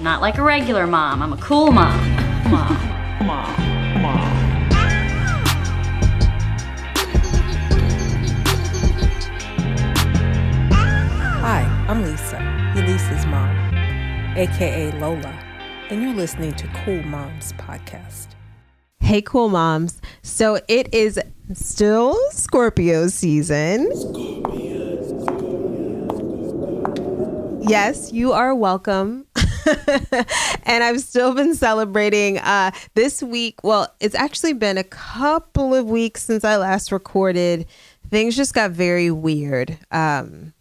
Not like a regular mom. I'm a cool mom. Mom. Mom. Mom. Hi, I'm Lisa, Elisa's mom, aka Lola, and you're listening to Cool Moms Podcast. Hey, cool moms. So it is still Scorpio season. Yes, you are welcome. and I've still been celebrating uh, this week. Well, it's actually been a couple of weeks since I last recorded. Things just got very weird. Um,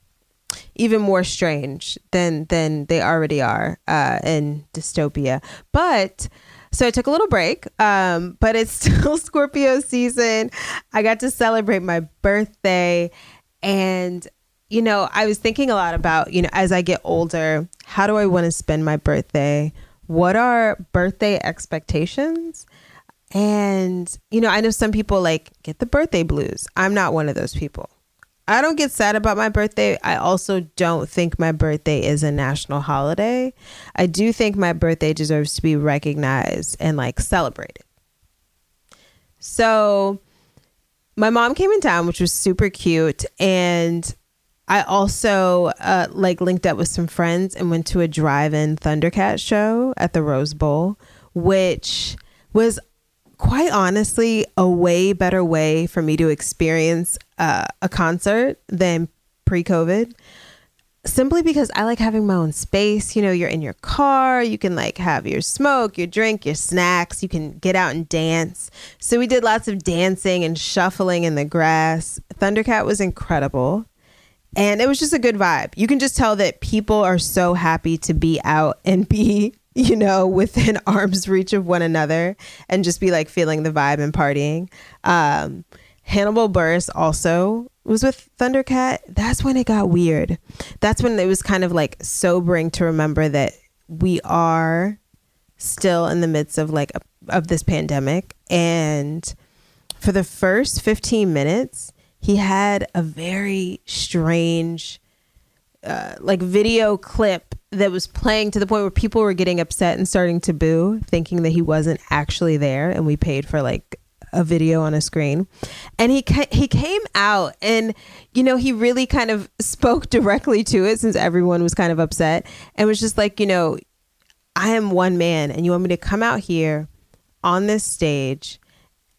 even more strange than than they already are uh, in dystopia. But so I took a little break, um, but it's still Scorpio season. I got to celebrate my birthday, and you know, I was thinking a lot about you know as I get older, how do I want to spend my birthday? What are birthday expectations? And you know, I know some people like get the birthday blues. I'm not one of those people. I don't get sad about my birthday. I also don't think my birthday is a national holiday. I do think my birthday deserves to be recognized and like celebrated. So, my mom came in town, which was super cute, and I also uh, like linked up with some friends and went to a drive-in Thundercat show at the Rose Bowl, which was quite honestly a way better way for me to experience uh, a concert than pre-covid. Simply because i like having my own space you know you're in your car you can like have your smoke your drink your snacks you can get out and dance. So we did lots of dancing and shuffling in the grass. Thundercat was incredible and it was just a good vibe you can just tell that people are so happy to be out and be you know, within arm's reach of one another and just be like feeling the vibe and partying. Um, Hannibal Buress also was with Thundercat. That's when it got weird. That's when it was kind of like sobering to remember that we are still in the midst of like a, of this pandemic and for the first 15 minutes he had a very strange uh, like video clip that was playing to the point where people were getting upset and starting to boo, thinking that he wasn't actually there, and we paid for like a video on a screen. And he ca- he came out, and you know he really kind of spoke directly to it since everyone was kind of upset, and was just like, you know, I am one man, and you want me to come out here on this stage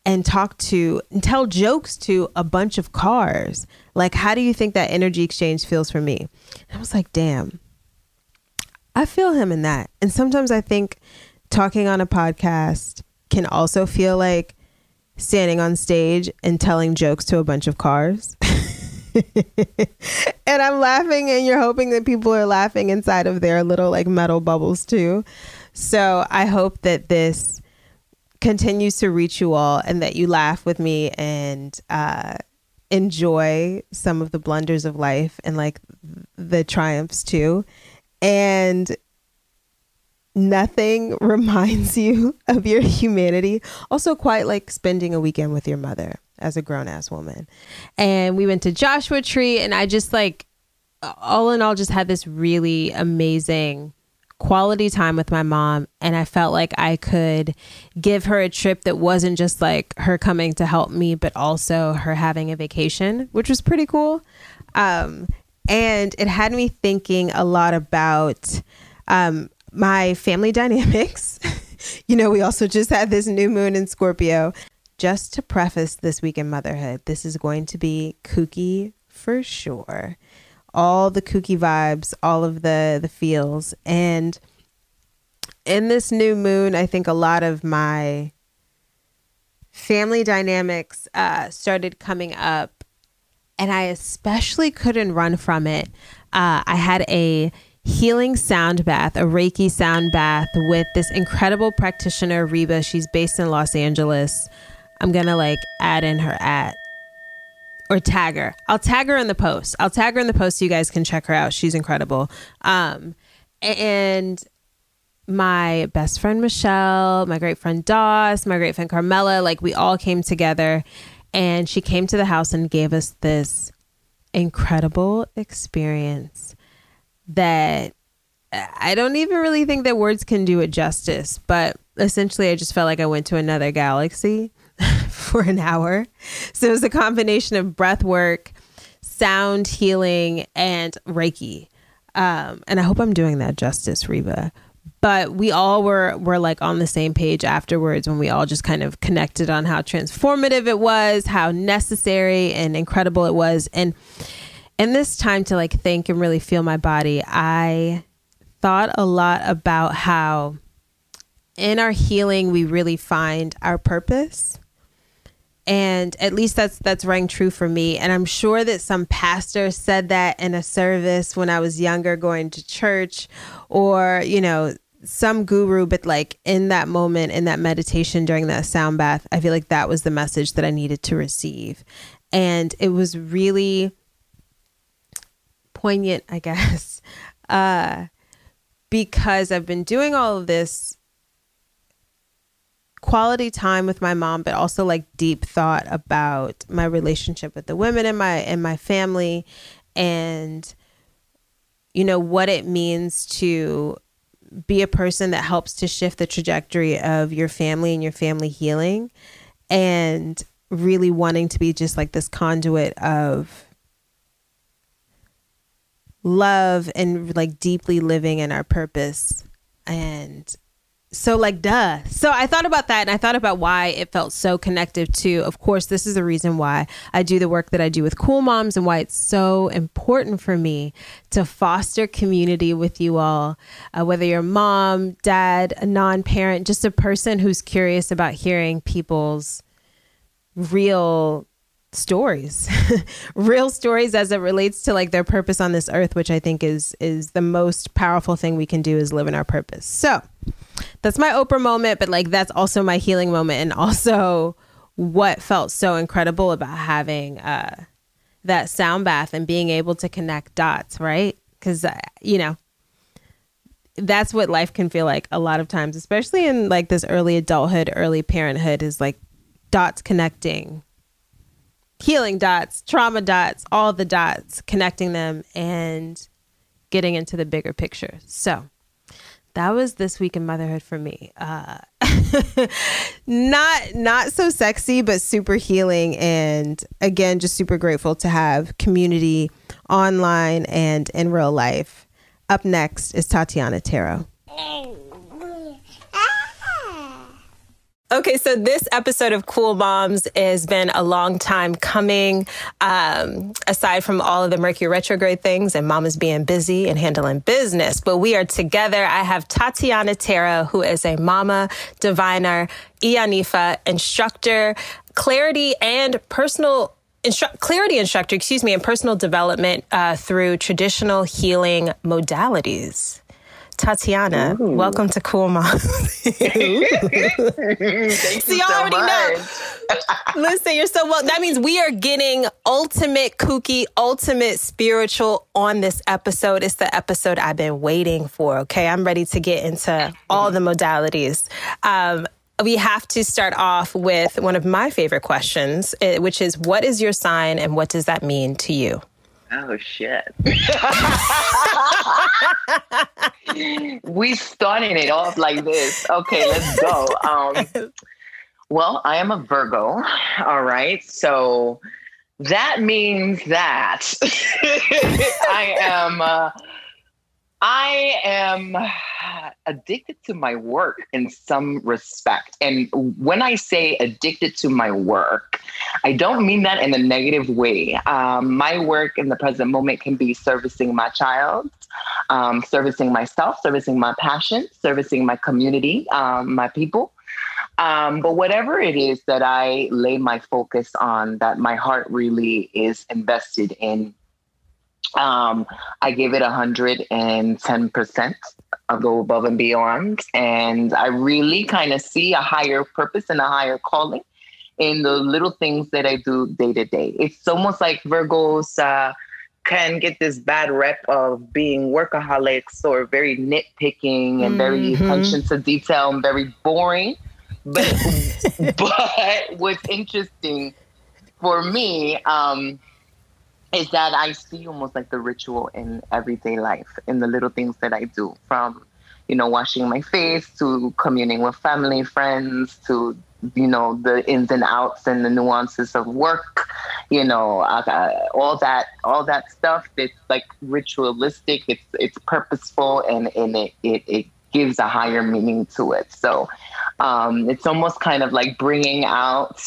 and talk to and tell jokes to a bunch of cars. Like, how do you think that energy exchange feels for me? And I was like, damn I feel him in that. And sometimes I think talking on a podcast can also feel like standing on stage and telling jokes to a bunch of cars. and I'm laughing, and you're hoping that people are laughing inside of their little like metal bubbles too. So I hope that this continues to reach you all and that you laugh with me and uh, enjoy some of the blunders of life and like the triumphs too and nothing reminds you of your humanity. Also, quite like spending a weekend with your mother as a grown ass woman. And we went to Joshua Tree, and I just like, all in all, just had this really amazing quality time with my mom. And I felt like I could give her a trip that wasn't just like her coming to help me, but also her having a vacation, which was pretty cool. Um, and it had me thinking a lot about um, my family dynamics. you know, we also just had this new moon in Scorpio. Just to preface this week in motherhood, this is going to be kooky for sure. All the kooky vibes, all of the the feels, and in this new moon, I think a lot of my family dynamics uh, started coming up and I especially couldn't run from it. Uh, I had a healing sound bath, a Reiki sound bath with this incredible practitioner, Reba. She's based in Los Angeles. I'm to like add in her at or tag her. I'll tag her in the post. I'll tag her in the post so you guys can check her out. She's incredible. Um, and my best friend Michelle, my great friend Doss, my great friend Carmela, like we all came together and she came to the house and gave us this incredible experience that I don't even really think that words can do it justice, but essentially, I just felt like I went to another galaxy for an hour. So it was a combination of breath work, sound healing, and Reiki. Um, and I hope I'm doing that justice, Reba. But we all were were like on the same page afterwards when we all just kind of connected on how transformative it was, how necessary and incredible it was, and in this time to like think and really feel my body, I thought a lot about how in our healing we really find our purpose and at least that's that's rang true for me. And i'm sure that some pastor said that in a service when i was younger going to church or you know some guru but like in that moment in that meditation during that sound bath i feel like that was the message that i needed to receive. And it was really poignant i guess uh because i've been doing all of this quality time with my mom but also like deep thought about my relationship with the women in my in my family and you know what it means to be a person that helps to shift the trajectory of your family and your family healing and really wanting to be just like this conduit of love and like deeply living in our purpose and so like duh. So i thought about that and i thought about why it felt so connective to of course this is the reason why i do the work that i do with cool moms and why it's so important for me to foster community with you all uh, whether you're mom dad a non-parent just a person who's curious about hearing people's real stories. Real stories as it relates to like their purpose on this earth which i think is is the most powerful thing we can do is live in our purpose. So that's my Oprah moment, but like that's also my healing moment and also what felt so incredible about having uh that sound bath and being able to connect dots, right? Cuz uh, you know, that's what life can feel like a lot of times, especially in like this early adulthood, early parenthood is like dots connecting. Healing dots, trauma dots, all the dots, connecting them and getting into the bigger picture. So, that was this week in motherhood for me. Uh, not not so sexy, but super healing, and again, just super grateful to have community online and in real life. Up next is Tatianna Tarot. Okay, so this episode of Cool Moms has been a long time coming. Um, aside from all of the Mercury retrograde things and mamas being busy and handling business, but we are together. I have Tatianna Tarot, who is a mama diviner, Iyanifa instructor, clarity and personal Instru- clarity instructor, excuse me, and personal development uh, through traditional healing modalities. Tatianna, Ooh. welcome to Cool Mom. See, you already know. Listen, you're so well. That means we are getting ultimate kooky, ultimate spiritual on this episode. It's the episode I've been waiting for. Okay, I'm ready to get into all the modalities. Um, we have to start off with one of my favorite questions, eh, which is what is your sign and what does that mean to you? Oh shit. we starting it off like this. Okay, let's go. Um, well, I am a Virgo. All right. So that means that I am uh, I am addicted to my work in some respect. And when I say addicted to my work, I don't mean that in a negative way. Um, my work in the present moment can be servicing my child, um, servicing myself, servicing my passion, servicing my community, um, my people. Um, but whatever it is that I lay my focus on, that my heart really is invested in um, I give it 110%. I'll go above and beyond. And I really kind of see a higher purpose and a higher calling in the little things that I do day to day. It's almost like Virgos uh, can get this bad rep of being workaholics or very nitpicking and very mm-hmm. attention to detail and very boring. But, but what's interesting for me, um, is that I see almost like the ritual in everyday life, in the little things that I do, from you know washing my face to communing with family, friends, to you know the ins and outs and the nuances of work you know uh, all that all that stuff. It's like ritualistic. It's it's purposeful and and it it, it gives a higher meaning to it. So um it's almost kind of like bringing out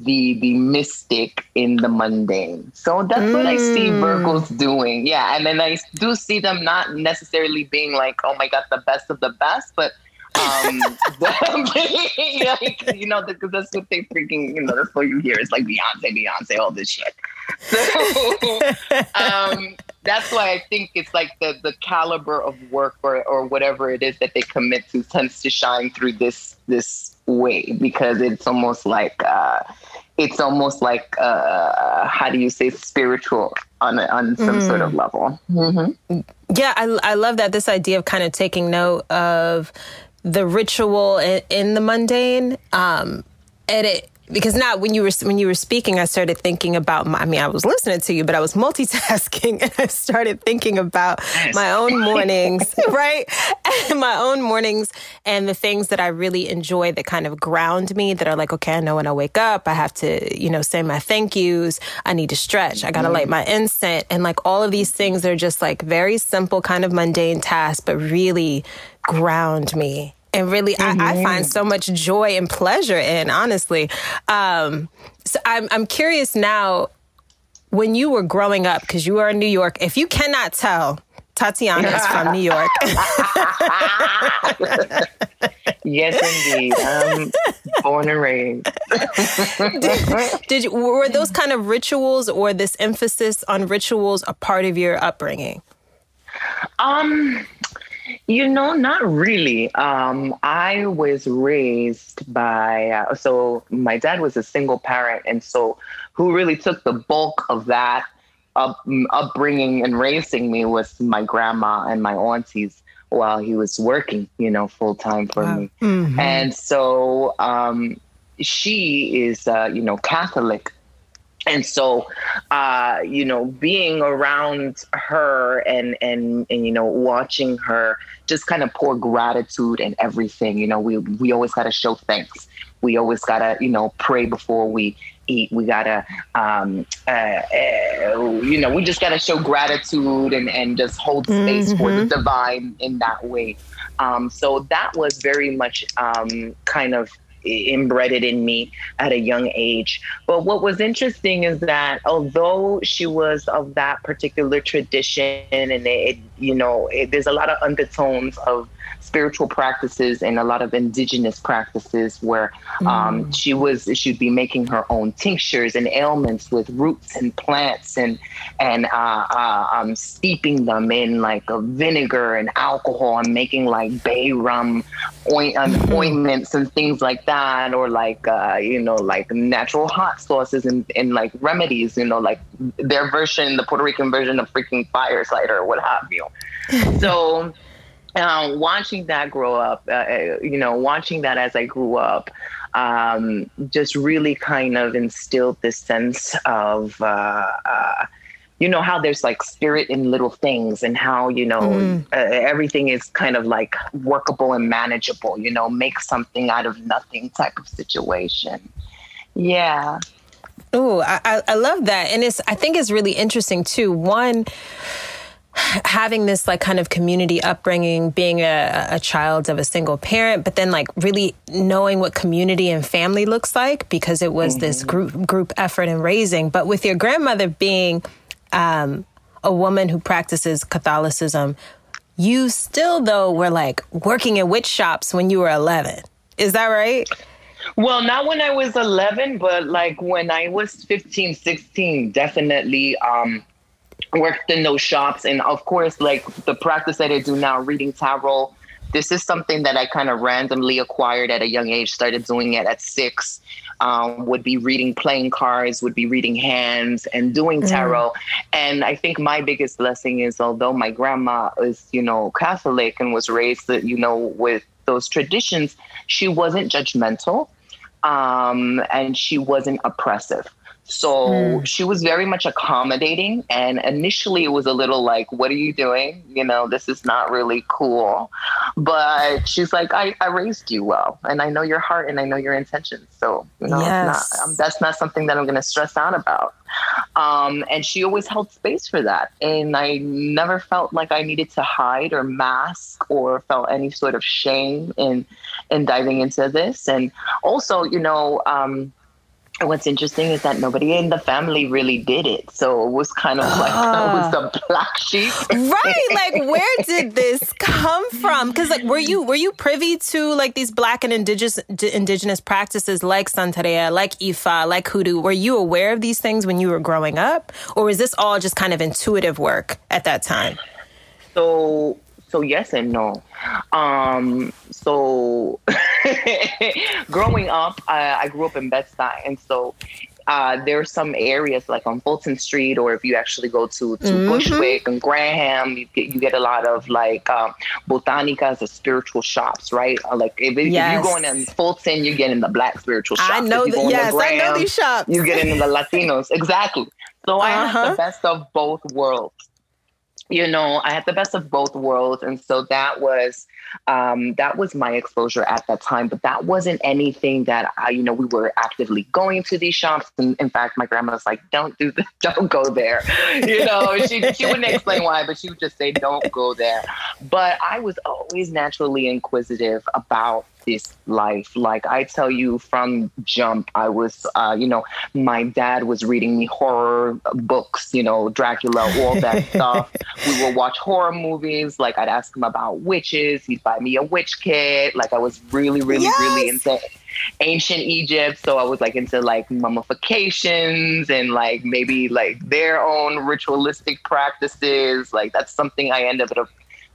the the mystic in the mundane. So that's mm. what I see mm. Virgos doing. Yeah, and then I do see them not necessarily being like, oh my god, the best of the best, but um, like, you know, because that's what they freaking, you know, that's what you hear. It's like Beyonce, Beyonce, all this shit. So um, that's why I think it's like the the caliber of work or or whatever it is that they commit to tends to shine through this this way because it's almost like uh, it's almost like uh, how do you say spiritual on on some mm. sort of level. Mm-hmm. Yeah, I I love that this idea of kind of taking note of the ritual in, in the mundane. Um, and it because now when you were when you were speaking, I started thinking about. My, I mean, I was listening to you, but I was multitasking, and I started thinking about my own mornings, right? And my own mornings and the things that I really enjoy that kind of ground me. That are like, okay, I know when I wake up, I have to, you know, say my thank yous. I need to stretch. I got to mm. light my incense, and like all of these things are just like very simple, kind of mundane tasks, but really ground me and really mm-hmm. I, I, find so much joy and pleasure in honestly. Um, so I'm, I'm curious now when you were growing up because you are in new york if you cannot tell tatianna is from new york. Yes indeed. I'm born and raised. Did, did you, were those kind of rituals or this emphasis on rituals a part of your upbringing? Um you know, not really. Um, I was raised by, uh, so my dad was a single parent. And so, who really took the bulk of that up, upbringing and raising me was my grandma and my aunties while he was working, you know, full time for wow. me. Mm-hmm. And so, um, she is, uh, you know, Catholic and so uh, you know being around her and and and you know watching her just kind of pour gratitude and everything you know we we always got to show thanks we always got to you know pray before we eat we got to um, uh, uh, you know we just got to show gratitude and and just hold space mm-hmm. for the mm-hmm. divine in that way um, so that was very much um, kind of embedded in me at a young age. But what was interesting is that although she was of that particular tradition and it, you know, it, there's a lot of undertones of spiritual practices and a lot of indigenous practices where um, mm. she was she'd be making her own tinctures and ailments with roots and plants and and uh, uh, um, steeping them in like a vinegar and alcohol and making like bay rum oint- um, mm-hmm. ointments and things like that or like uh, you know like natural hot sauces and, and like remedies you know like their version the Puerto Rican version of freaking fire cider or what have you so um, watching that grow up, uh, uh, you know, watching that as I grew up, um, just really kind of instilled this sense of, uh, uh, you know, how there's like spirit in little things and how, you know, mm. everything is kind of like workable and manageable, you know, make something out of nothing type of situation. Yeah. Oh, I, I love that. And it's, I think it's really interesting too. One, having this like kind of community upbringing, being a, a, child of a single parent, but then like really knowing what community and family looks like because it was mm-hmm. this group group effort and raising. But with your grandmother being um, a woman who practices Catholicism, you still though were like working in witch shops when you were eleven. Is that right? Well, not when I was 11, but like when I was 15, 16, definitely. Um, worked in those shops. And of course, like the practice that I do now, reading tarot, this is something that I kind of randomly acquired at a young age, started doing it at six. Um, would be reading playing cards, would be reading hands and doing mm. tarot. Mm. And I think my biggest blessing is although my grandma is, you know, Catholic and was raised, you know, with those traditions, she wasn't judgmental um, and she wasn't oppressive. So mm. she was very much accommodating. And initially, it was a little like, What are you doing? You know, this is not really cool. But she's like, I, I raised you well, and I know your heart and I know your intentions. So, you know, yes. not, um, that's not something that I'm going to stress out about. Um, and she always held space for that. And I never felt like I needed to hide or mask or felt any sort of shame in in diving into this. And also, you know, um, what's interesting is that nobody in the family really did it. So it was kind of like uh, it was the black sheep. right. Like where did this come from? Cuz like were you were you privy to like these black and indigenous indigenous practices like Santeria, like Ifa, like hoodoo? Were you aware of these things when you were growing up or was this all just kind of intuitive work at that time? So so yes and no. Um, so growing up, I grew up in Bed-Stuy, and so uh, there are some areas like on Fulton Street, or if you actually go to, to mm-hmm. Bushwick and Graham, you get you get a lot of like um, botanicas, or spiritual shops, right? Uh, like if, yes. if you going in Fulton, you get in the black spiritual shops. I know that. Yes, Graham, I know these shops. You get in the Latinos, exactly. So uh-huh. I have the uh-huh. best of both worlds you know i had the best of both worlds and so that was um, that was my exposure at that time but that wasn't anything that i you know we were actively going to these shops. And in fact my grandma was like don't do this don't go there. You know she, she wouldn't explain why but she would just say don't go there. But i was always naturally inquisitive about this life. Like I tell you from jump, I was, uh, you know, my dad was reading me horror books, you know, Dracula, all that stuff. We would watch horror movies. Like I'd ask him about witches. He'd buy me a witch kit. Like I was really, really, yes! really into ancient Egypt. So I was like into like mummifications and like maybe like their own ritualistic practices. Like that's something I ended up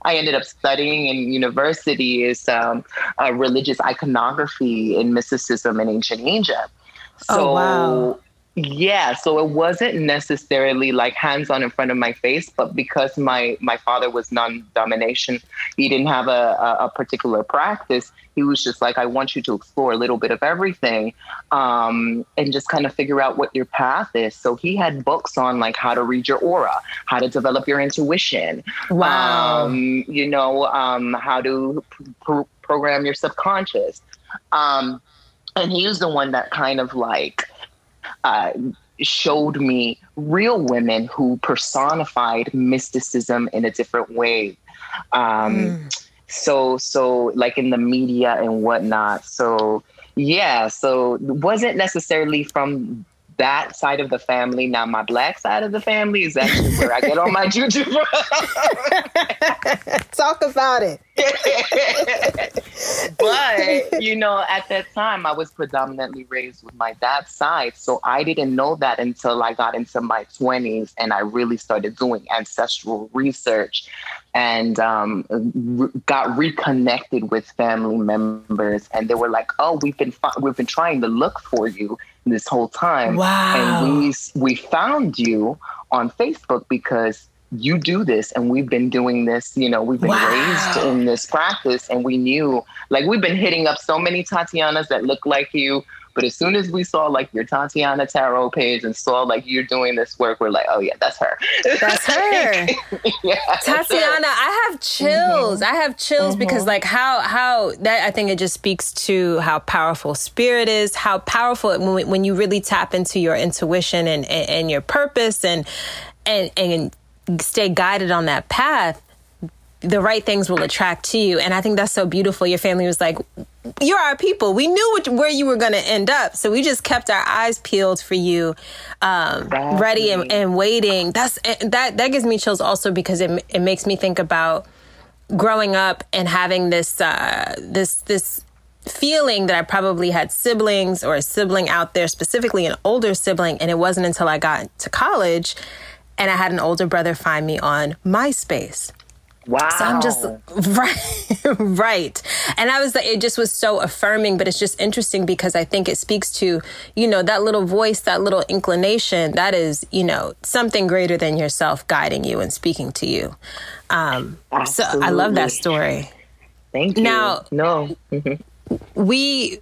I ended up studying in university is um, religious iconography and mysticism in ancient Egypt. Oh, so, oh, wow. Yeah, so it wasn't necessarily like hands on in front of my face, but because my my father was non-domination, he didn't have a, a, a particular practice. He was just like, I want you to explore a little bit of everything, um, and just kind of figure out what your path is. So he had books on like how to read your aura, how to develop your intuition, wow, um, you know, um, how to pr- program your subconscious, um, and he was the one that kind of like uh, showed me real women who personified mysticism in a different way. Um, mm. So, so like in the media and whatnot. So, yeah. So, wasn't necessarily from that side of the family. Now, my black side of the family is actually where I get all my juju from. Talk about it. but, you know, at that time, I was predominantly raised with my dad's side. So I didn't know that until I got into my 20s and I really started doing ancestral research and um, re- got reconnected with family members. And they were like, oh, we've been, fi- we've been trying to look for you this whole time. Wow. And we we found you on Facebook because you do this and we've been doing this, you know, we've been wow. raised in this practice and we knew like we've been hitting up so many Tatianas that look like you but as soon as we saw like your Tatianna Tarot page and saw like you're doing this work, we're like, oh yeah, that's her. That's her. yeah, Tatianna. I have chills. Mm-hmm. I have chills mm-hmm. because like how how that I think it just speaks to how powerful spirit is, how powerful when when you really tap into your intuition and and, and your purpose and and and stay guided on that path the right things will attract to you. And I think that's so beautiful. Your family was like, you're our people. We knew what, where you were going to end up. So we just kept our eyes peeled for you, um, ready and, and, waiting. That's that, that gives me chills also because it, it makes me think about growing up and having this, uh, this, this, feeling that I probably had siblings or a sibling out there, specifically an older sibling. And it wasn't until I got to college and I had an older brother find me on MySpace. Wow. So I'm just right, right. And I was like, it just was so affirming, but it's just interesting because I think it speaks to, you know, that little voice, that little inclination, that is, you know, something greater than yourself guiding you and speaking to you. Um, so I love that story. Thank you. Now, no, we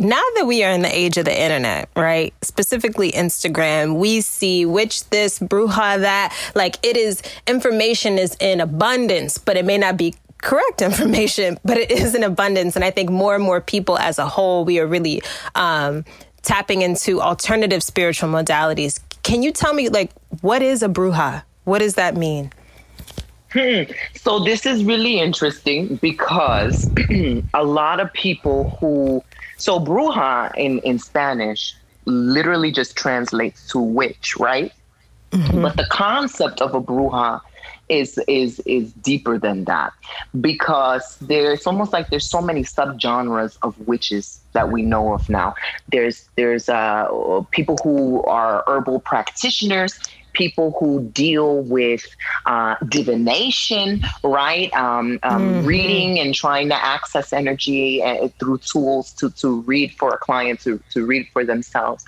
now that we are in the age of the internet, right? Specifically Instagram, we see witch this, bruja that. Like it is information is in abundance, but it may not be correct information, but it is in abundance. And I think more and more people as a whole, we are really um, tapping into alternative spiritual modalities. Can you tell me, like, what is a bruja? What does that mean? Hmm. So this is really interesting because a lot of people who so bruja in in Spanish literally just translates to witch, right? Mm-hmm. But the concept of a bruja is is is deeper than that because there's almost like there's so many subgenres of witches that we know of now. There's there's uh, people who are herbal practitioners people who deal with uh, divination, right? Um, um, mm-hmm. Reading and trying to access energy uh, through tools to, to read for a client, to, to read for themselves.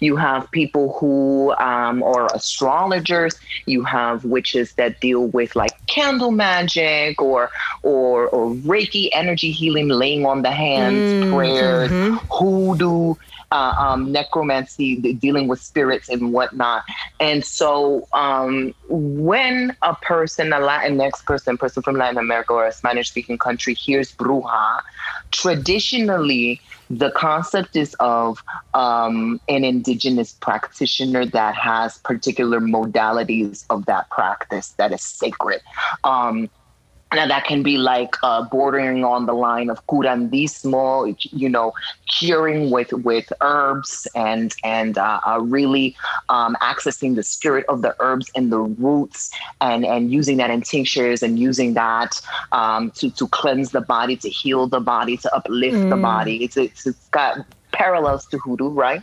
You have people who um, are astrologers. You have witches that deal with like candle magic or or, or Reiki energy healing, laying on the hands, mm-hmm. prayers, hoodoo uh, um, necromancy, dealing with spirits and whatnot. And so um, when a person, a Latinx person, person from Latin America or a Spanish speaking country hears bruja, traditionally, the concept is of um, an indigenous practitioner that has particular modalities of that practice that is sacred. Um, now that can be like uh, bordering on the line of curandismo, you know, curing with with herbs and and uh, uh, really um, accessing the spirit of the herbs and the roots, and and using that in tinctures and using that um, to to cleanse the body, to heal the body, to uplift mm. the body. It's, it's it's got parallels to hoodoo, right?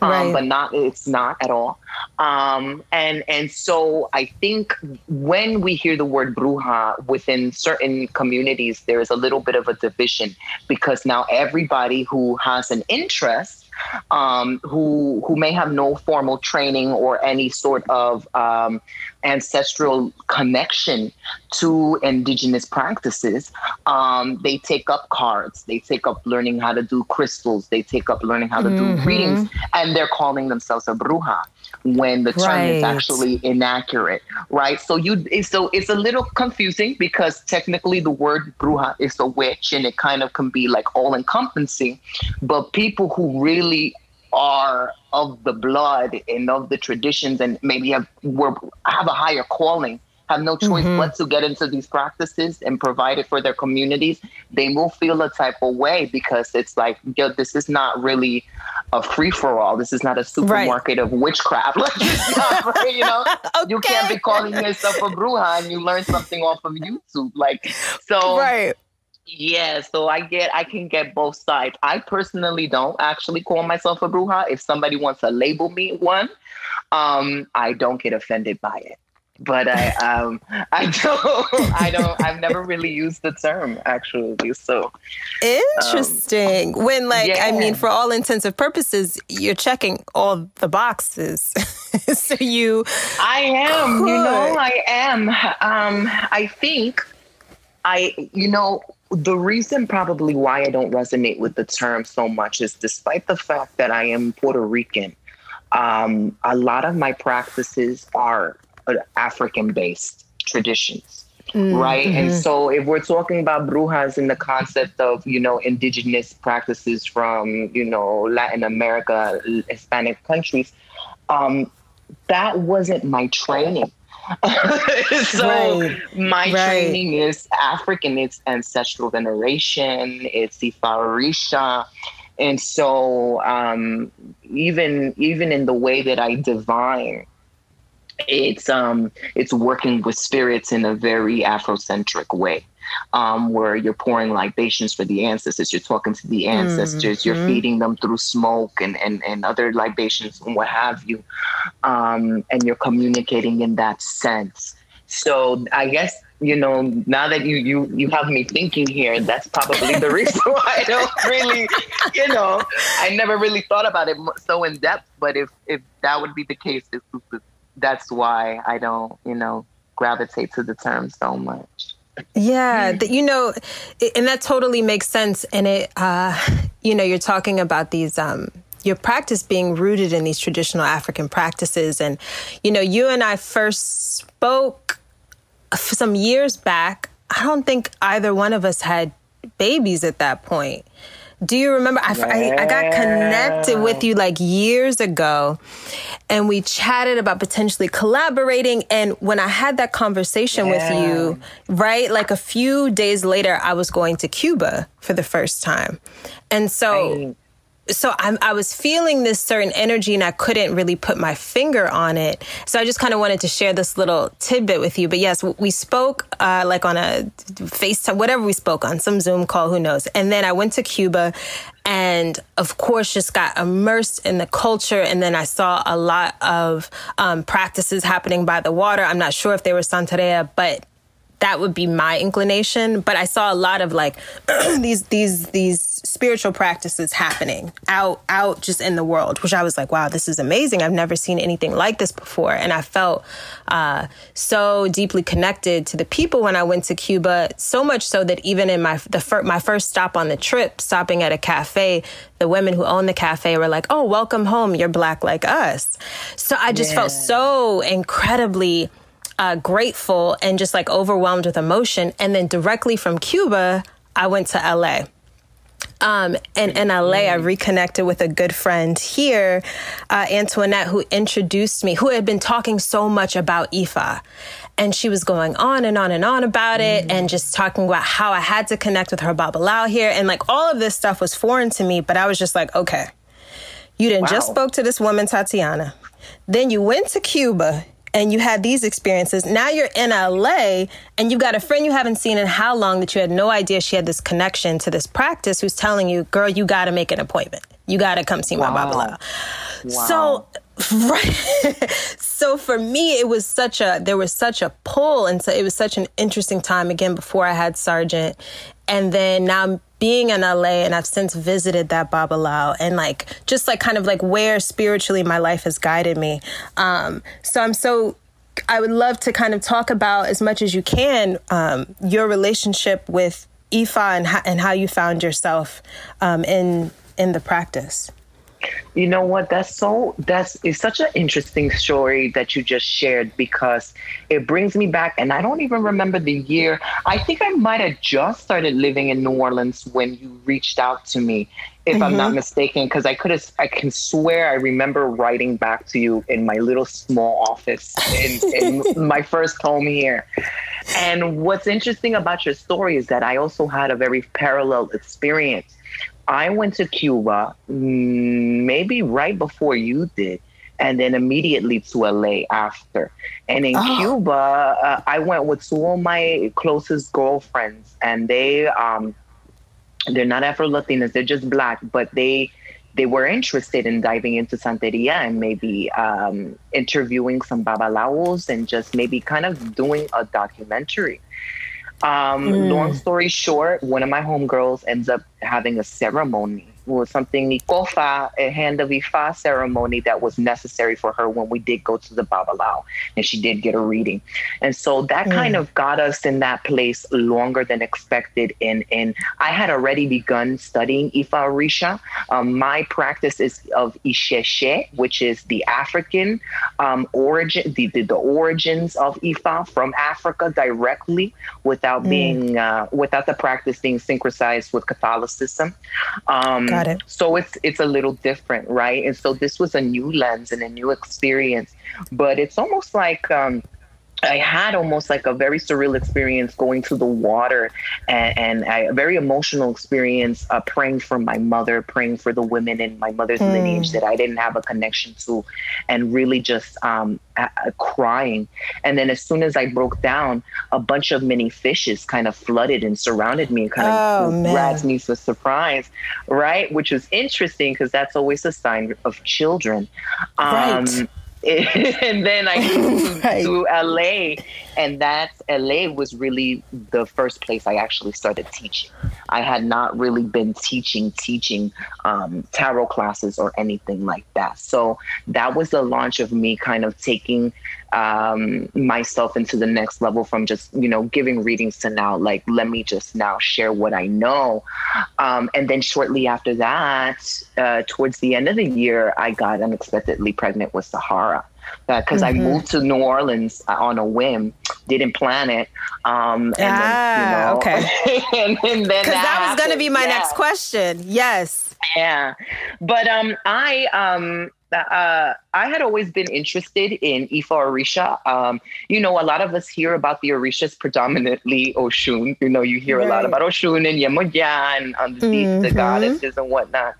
Um, right. But not it's not at all. Um, and and so I think when we hear the word bruja within certain communities, there is a little bit of a division because now everybody who has an interest um, who who may have no formal training or any sort of um, ancestral connection to indigenous practices, um, they take up cards, they take up learning how to do crystals, they take up learning how to mm-hmm. do readings, and they're calling themselves a bruja when the term right. is actually inaccurate, right? So you so it's a little confusing because technically the word bruja is a witch and it kind of can be like all encompassing, but people who really are of the blood and of the traditions and maybe have were have a higher calling have no choice mm-hmm. but to get into these practices and provide it for their communities, they will feel a type of way because it's like, yo, this is not really a free for all. This is not a supermarket right. of witchcraft. Like, you know, okay. you can't be calling yourself a bruja and you learn something off of YouTube. Like, so right. Yeah, so I get I can get both sides. I personally don't actually call myself a bruja. If somebody wants to label me one, um, I don't get offended by it. But I um I don't I don't I've never really used the term actually. So interesting. Um, when like yeah. I mean for all intents and purposes, you're checking all the boxes. so you I am, could. you know, I am. Um I think I you know the reason probably why I don't resonate with the term so much is despite the fact that I am Puerto Rican, um, a lot of my practices are African based traditions. Mm-hmm. Right. And mm-hmm. so if we're talking about brujas in the concept of, you know, indigenous practices from, you know, Latin America, Hispanic countries, um, that wasn't my training. so right. my right. training is African, it's ancestral veneration, it's Ifa And so um, even even in the way that I divine, it's um it's working with spirits in a very Afrocentric way um, where you're pouring libations for the ancestors. You're talking to the ancestors. Mm-hmm. You're feeding them through smoke and, and, and other libations and what have you. Um, and you're communicating in that sense. So I guess you know now that you you you have me thinking here, that's probably the reason why I don't really, you know, I never really thought about it so in depth. But if if that would be the case, that's why I don't you know gravitate to the term so much. Yeah, that you know, and that totally makes sense. And it, uh, you know, you're talking about these um, your practice being rooted in these traditional African practices. And, you know, you and I first spoke some years back. I don't think either one of us had babies at that point. Do you remember? I, I, I, got connected with you like years ago and we chatted about potentially collaborating. And when I had that conversation yeah. with you, right, like a few days later, I was going to Cuba for the first time. And so so I'm, i was feeling this certain energy and I couldn't really put my finger on it. So I just kind of wanted to share this little tidbit with you. But yes, we spoke uh, like on a FaceTime, whatever we spoke on, some Zoom call, who knows. And then I went to Cuba and of course just got immersed in the culture. And then I saw a lot of um, practices happening by the water. I'm not sure if they were Santeria, but that would be my inclination. But I saw a lot of like these these these spiritual practices happening out out just in the world, which I was like, wow, this is amazing. I've never seen anything like this before, and I felt uh, so deeply connected to the people when I went to Cuba. So much so that even in my the fir- my first stop on the trip, stopping at a cafe, the women who own the cafe were like, "Oh, welcome home. You're black like us." So I just yeah. felt so incredibly uh, grateful and just like overwhelmed with emotion. And then directly from Cuba, I went to LA. Um, and in LA, I reconnected with a good friend here, uh, Antoinette, who introduced me, who had been talking so much about Ifa. And she was going on and on and on about it and just talking about how I had to connect with her Babalawo here. And like all of this stuff was foreign to me, but I was just like, okay, you didn't wow. just spoke to this woman, Tatianna. Then you went to Cuba and you had these experiences. Now you're in LA and you've got a friend you haven't seen in how long that you had no idea she had this connection to this practice who's telling you, girl, you got to make an appointment. You got to come see wow. my Babalawo. Wow. So, right. so for me, it was such a, there was such a pull. And so it was such an interesting time again before I had Sergeant. And then now being in LA and I've since visited that Babalawo and like just like kind of like where spiritually my life has guided me. Um, so I'm so I would love to kind of talk about as much as you can um, your relationship with Ifa and how, and how you found yourself um, in in the practice. You know what? That's so that's it's such an interesting story that you just shared because it brings me back and I don't even remember the year. I think I might have just started living in New Orleans when you reached out to me, if mm-hmm. I'm not mm-hmm. mistaken, because I could have I can swear I remember writing back to you in my little small office in, in my first home here. And what's interesting about your story is that I also had a very parallel experience I went to Cuba mm, maybe right before you did, and then immediately to LA after. And in oh. Cuba, uh, I went with two of my closest girlfriends, and they um, they're not Afro Latinas, they're just black, but they they were interested in diving into Santeria and maybe um, interviewing some babalawos and just maybe kind of doing a documentary. Um, mm. Long story short, one of my homegirls ends up having a ceremony was something Nikofa, a hand of Ifa ceremony that was necessary for her when we did go to the Babalawo and she did get a reading. And so that mm. kind of got us in that place longer than expected. And, and I had already begun studying Ifa Orisha. Um, my practice is of Isheshe, which is the African um, origin, the, the, the, origins of Ifa from Africa directly without mm. being, uh, without the practice being synchronized with Catholicism. Um, Got it. So it's it's a little different, right? And so this was a new lens and a new experience, but it's almost like um, I had almost like a very surreal experience going to the water and, and I, a very emotional experience uh, praying for my mother, praying for the women in my mother's mm. lineage that I didn't have a connection to, and really just um, crying. And then as soon as I broke down, a bunch of mini fishes kind of flooded and surrounded me and kind of oh, grabbed me for surprise, right? Which was interesting because that's always a sign of children. Um, right and then I moved right. to LA, and that LA was really the first place I actually started teaching. I had not really been teaching, teaching um, tarot classes or anything like that. So that was the launch of me kind of taking um, myself into the next level from just, you know, giving readings to now, like, let me just now share what I know. Um, and then shortly after that, uh, towards the end of the year, I got unexpectedly pregnant with Sahara because uh, mm-hmm. I moved to New Orleans uh, on a whim, didn't plan it. Um, and ah, then, you know, okay. and, and then because that, that was going to be my yeah. next question. Yes. Yeah, but um, I um, uh, I had always been interested in Ifa Orisha. Um, you know, a lot of us hear about the Orishas predominantly Oshun. You know, you hear right. a lot about Oshun and Yemoja and underneath mm-hmm. the goddesses and whatnot.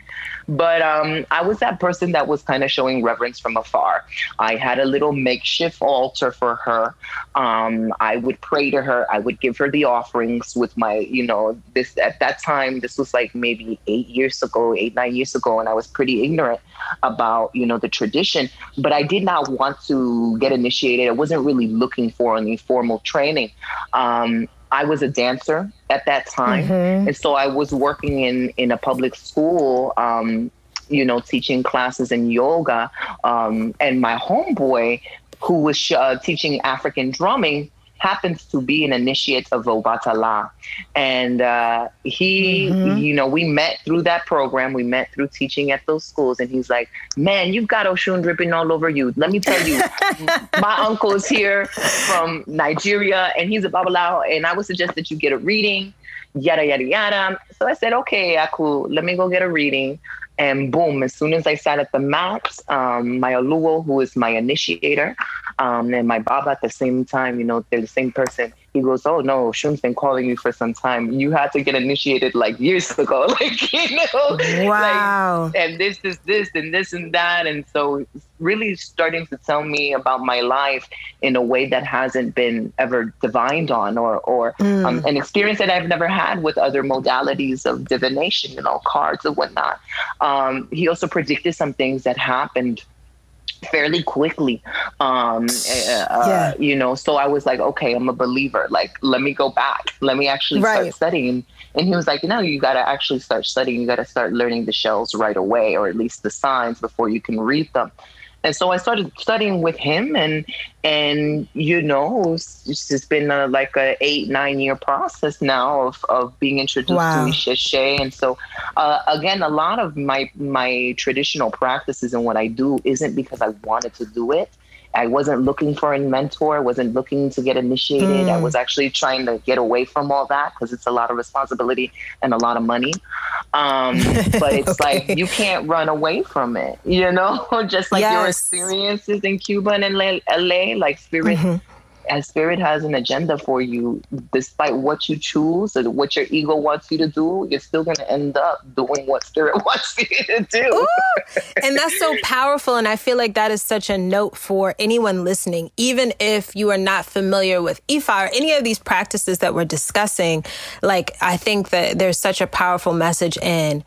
But um, I was that person that was kind of showing reverence from afar. I had a little makeshift altar for her. Um, I would pray to her. I would give her the offerings with my, you know, this at that time, this was like maybe eight years ago, eight, nine years ago, and I was pretty ignorant about, you know, the tradition. But I did not want to get initiated. I wasn't really looking for any formal training. Um, I was a dancer at that time, mm-hmm. and so I was working in in a public school. Um, you know, teaching classes in yoga, um, and my homeboy, who was uh, teaching African drumming, happens to be an initiate of Obatala. And uh, he, mm-hmm. you know, we met through that program. We met through teaching at those schools. And he's like, man, you've got Oshun dripping all over you. Let me tell you, my uncle is here from Nigeria and he's a Babalawo. And I would suggest that you get a reading, yada, yada, yada. So I said, okay, Aku, let me go get a reading. And boom, as soon as I sat at the mat, um, my Oluo, who is my initiator, um, and my Baba at the same time, you know, they're the same person. He goes, Oh no, Shun's been calling you for some time. You had to get initiated like years ago. like, you know, wow. Like, and this is this and this and that. And so really starting to tell me about my life in a way that hasn't been ever divined on or or mm. um, an experience that I've never had with other modalities of divination, you know, cards and whatnot. Um, he also predicted some things that happened fairly quickly. Um uh, yeah. you know so i was like okay i'm a believer. Like let me go back. Let me actually right. start studying. And he was like no you got to actually start studying. You got to start learning the shells right away or at least the signs before you can read them and so I started studying with him, and and you know, it's just been a, like a eight nine year process now of of being introduced wow. to Isheshe. And so, uh, again, a lot of my my traditional practices and what I do isn't because I wanted to do it. I wasn't looking for a mentor. I wasn't looking to get initiated. Mm. I was actually trying to get away from all that because it's a lot of responsibility and a lot of money. Um, but it's okay. like you can't run away from it, you know, just like yes. your experiences in Cuba and in LA, like spirit. Mm-hmm as spirit has an agenda for you. Despite what you choose or what your ego wants you to do you're still going to end up doing what spirit wants you to do. Ooh, and that's so powerful and i feel like that is such a note for anyone listening even if you are not familiar with ifa or any of these practices that we're discussing like i think that there's such a powerful message in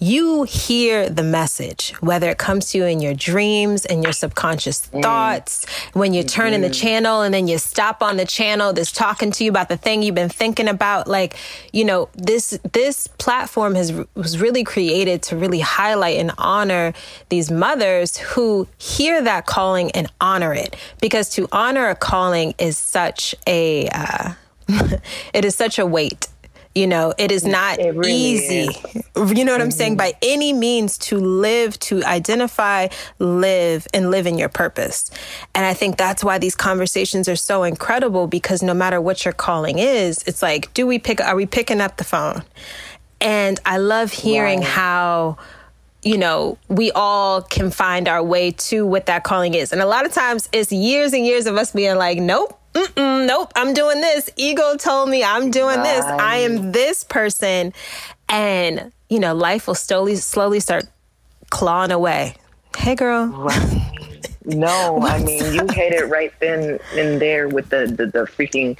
you hear the message, whether it comes to you in your dreams and your subconscious mm. thoughts, when you turn in the mm-hmm. channel and then you stop on the channel that's talking to you about the thing you've been thinking about. Like, you know, this this platform has was really created to really highlight and honor these mothers who hear that calling and honor it. Because to honor a calling is such a uh, it is such a weight you know, it is not it really easy. Is. You know what mm-hmm. I'm saying? Mm-hmm. By any means to live, to identify, live, and live in your purpose. And I think that's why these conversations are so incredible because no matter what your calling is, it's like, do we pick, are we picking up the phone? And I love hearing wow. how you know, we all can find our way to what that calling is. And a lot of times it's years and years of us being like, nope, Mm-mm, nope, I'm doing this. Ego told me I'm doing right. this. I am this person. And, you know, life will slowly, slowly start clawing away. Hey, girl. Right. No, I mean, you hit it right then and there with the, the, the freaking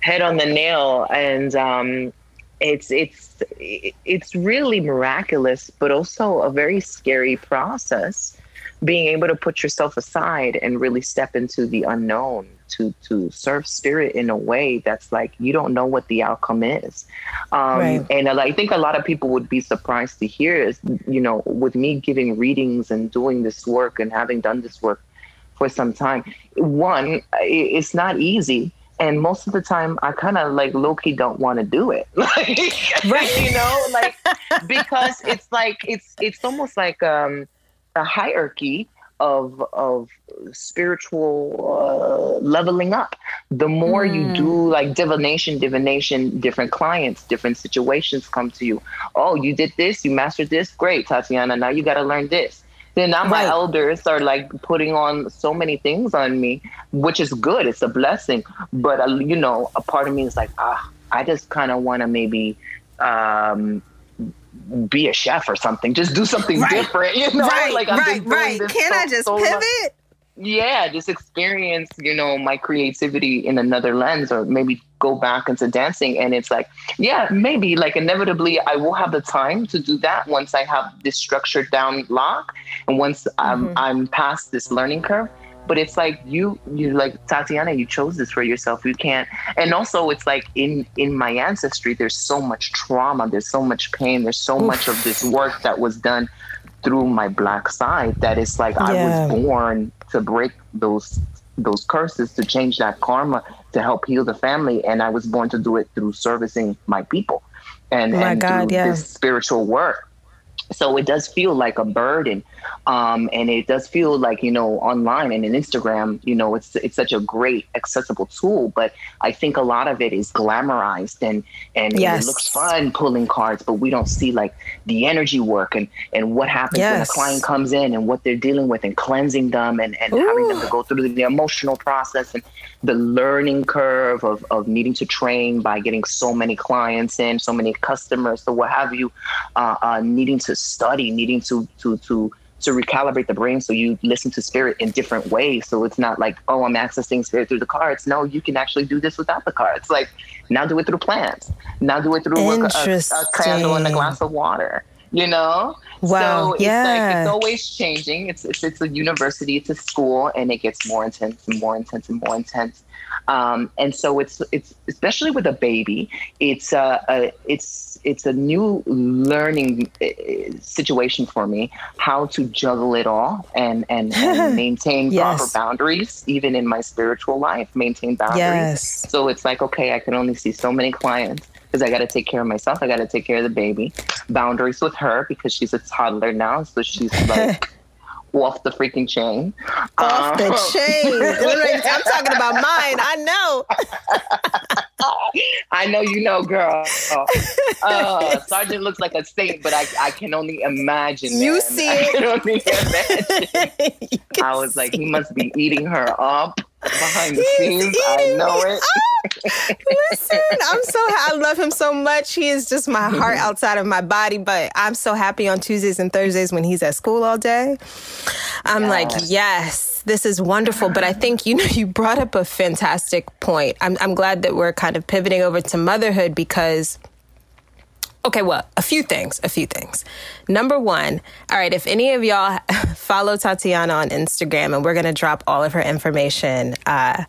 head on the nail. And, um, it's it's it's really miraculous but also a very scary process being able to put yourself aside and really step into the unknown to to serve spirit in a way that's like you don't know what the outcome is um, right. and i think a lot of people would be surprised to hear is you know with me giving readings and doing this work and having done this work for some time one it's not easy and most of the time I kind of like low-key don't want to do it. like, right. you know, like because it's like it's it's almost like um a hierarchy of of spiritual uh, leveling up. The more mm. you do like divination, divination, different clients, different situations come to you. Oh, you did this, you mastered this, great, Tatianna. Now you got to learn this. Then now my elders are like putting on so many things on me, which is good. It's a blessing. But uh, you know, a part of me is like, ah, I just kind of want to maybe um, be a chef or something. Just do something right. different. You know, right, like I'm right, right. Can so, I just so pivot? yeah, just experience, you know, my creativity in another lens or maybe go back into dancing. And it's like, yeah, maybe like inevitably I will have the time to do that once I have this structure down lock and once mm-hmm. I'm, I'm past this learning curve. But it's like you, you like Tatianna, you chose this for yourself. You can't. And also, it's like in in my ancestry, there's so much trauma, there's so much pain, there's so Oof. much of this work that was done through my black side that it's like yeah. I was born to break those those curses to change that karma to help heal the family and i was born to do it through servicing my people and, oh my and God, yeah. this spiritual work so it does feel like a burden um, and it does feel like you know online and in instagram you know it's it's such a great accessible tool but i think a lot of it is glamorized and and, yes. it looks fun pulling cards but we don't see like the energy work and and what happens yes. when a client comes in and what they're dealing with and cleansing them and, and having them to go through the emotional process and the learning curve of, of needing to train by getting so many clients in so many customers so what have you uh, uh, needing to study, needing to to to to recalibrate the brain so you listen to spirit in different ways. So it's not like, oh, I'm accessing spirit through the cards. No, you can actually do this without the cards. Like now do it through plants. Now do it through a, a, a candle and a glass of water. You know? Wow. So it's yeah. like it's always changing. It's, it's it's a university, it's a school, and it gets more intense and more intense and more intense. Um, and so it's it's especially with a baby, it's a, a it's it's a new learning uh, situation for me how to juggle it all and and, and maintain yes. proper boundaries even in my spiritual life maintain boundaries yes. so it's like okay i can only see so many clients because I got to take care of myself. I got to take care of the baby. Boundaries with her because she's a toddler now, so she's like off the freaking chain. Off the um, chain. I'm talking about mine. I know. I know you know, girl. Uh, Sergeant looks like a saint, but I, I can only imagine. You man. see I can only imagine. I was like, he must be eating her up behind the scenes. I know it. Listen, I'm so I love him so much. He is just my heart outside of my body. But I'm so happy on Tuesdays and Thursdays when he's at school all day. I'm yes. like, yes, this is wonderful. But I think you know you brought up a fantastic point. I'm I'm glad that we're kind of pivoting over to motherhood because Okay, well, a few things, a few things. Number one, all right, if any of y'all follow Tatianna on Instagram, and we're going to drop all of her information uh,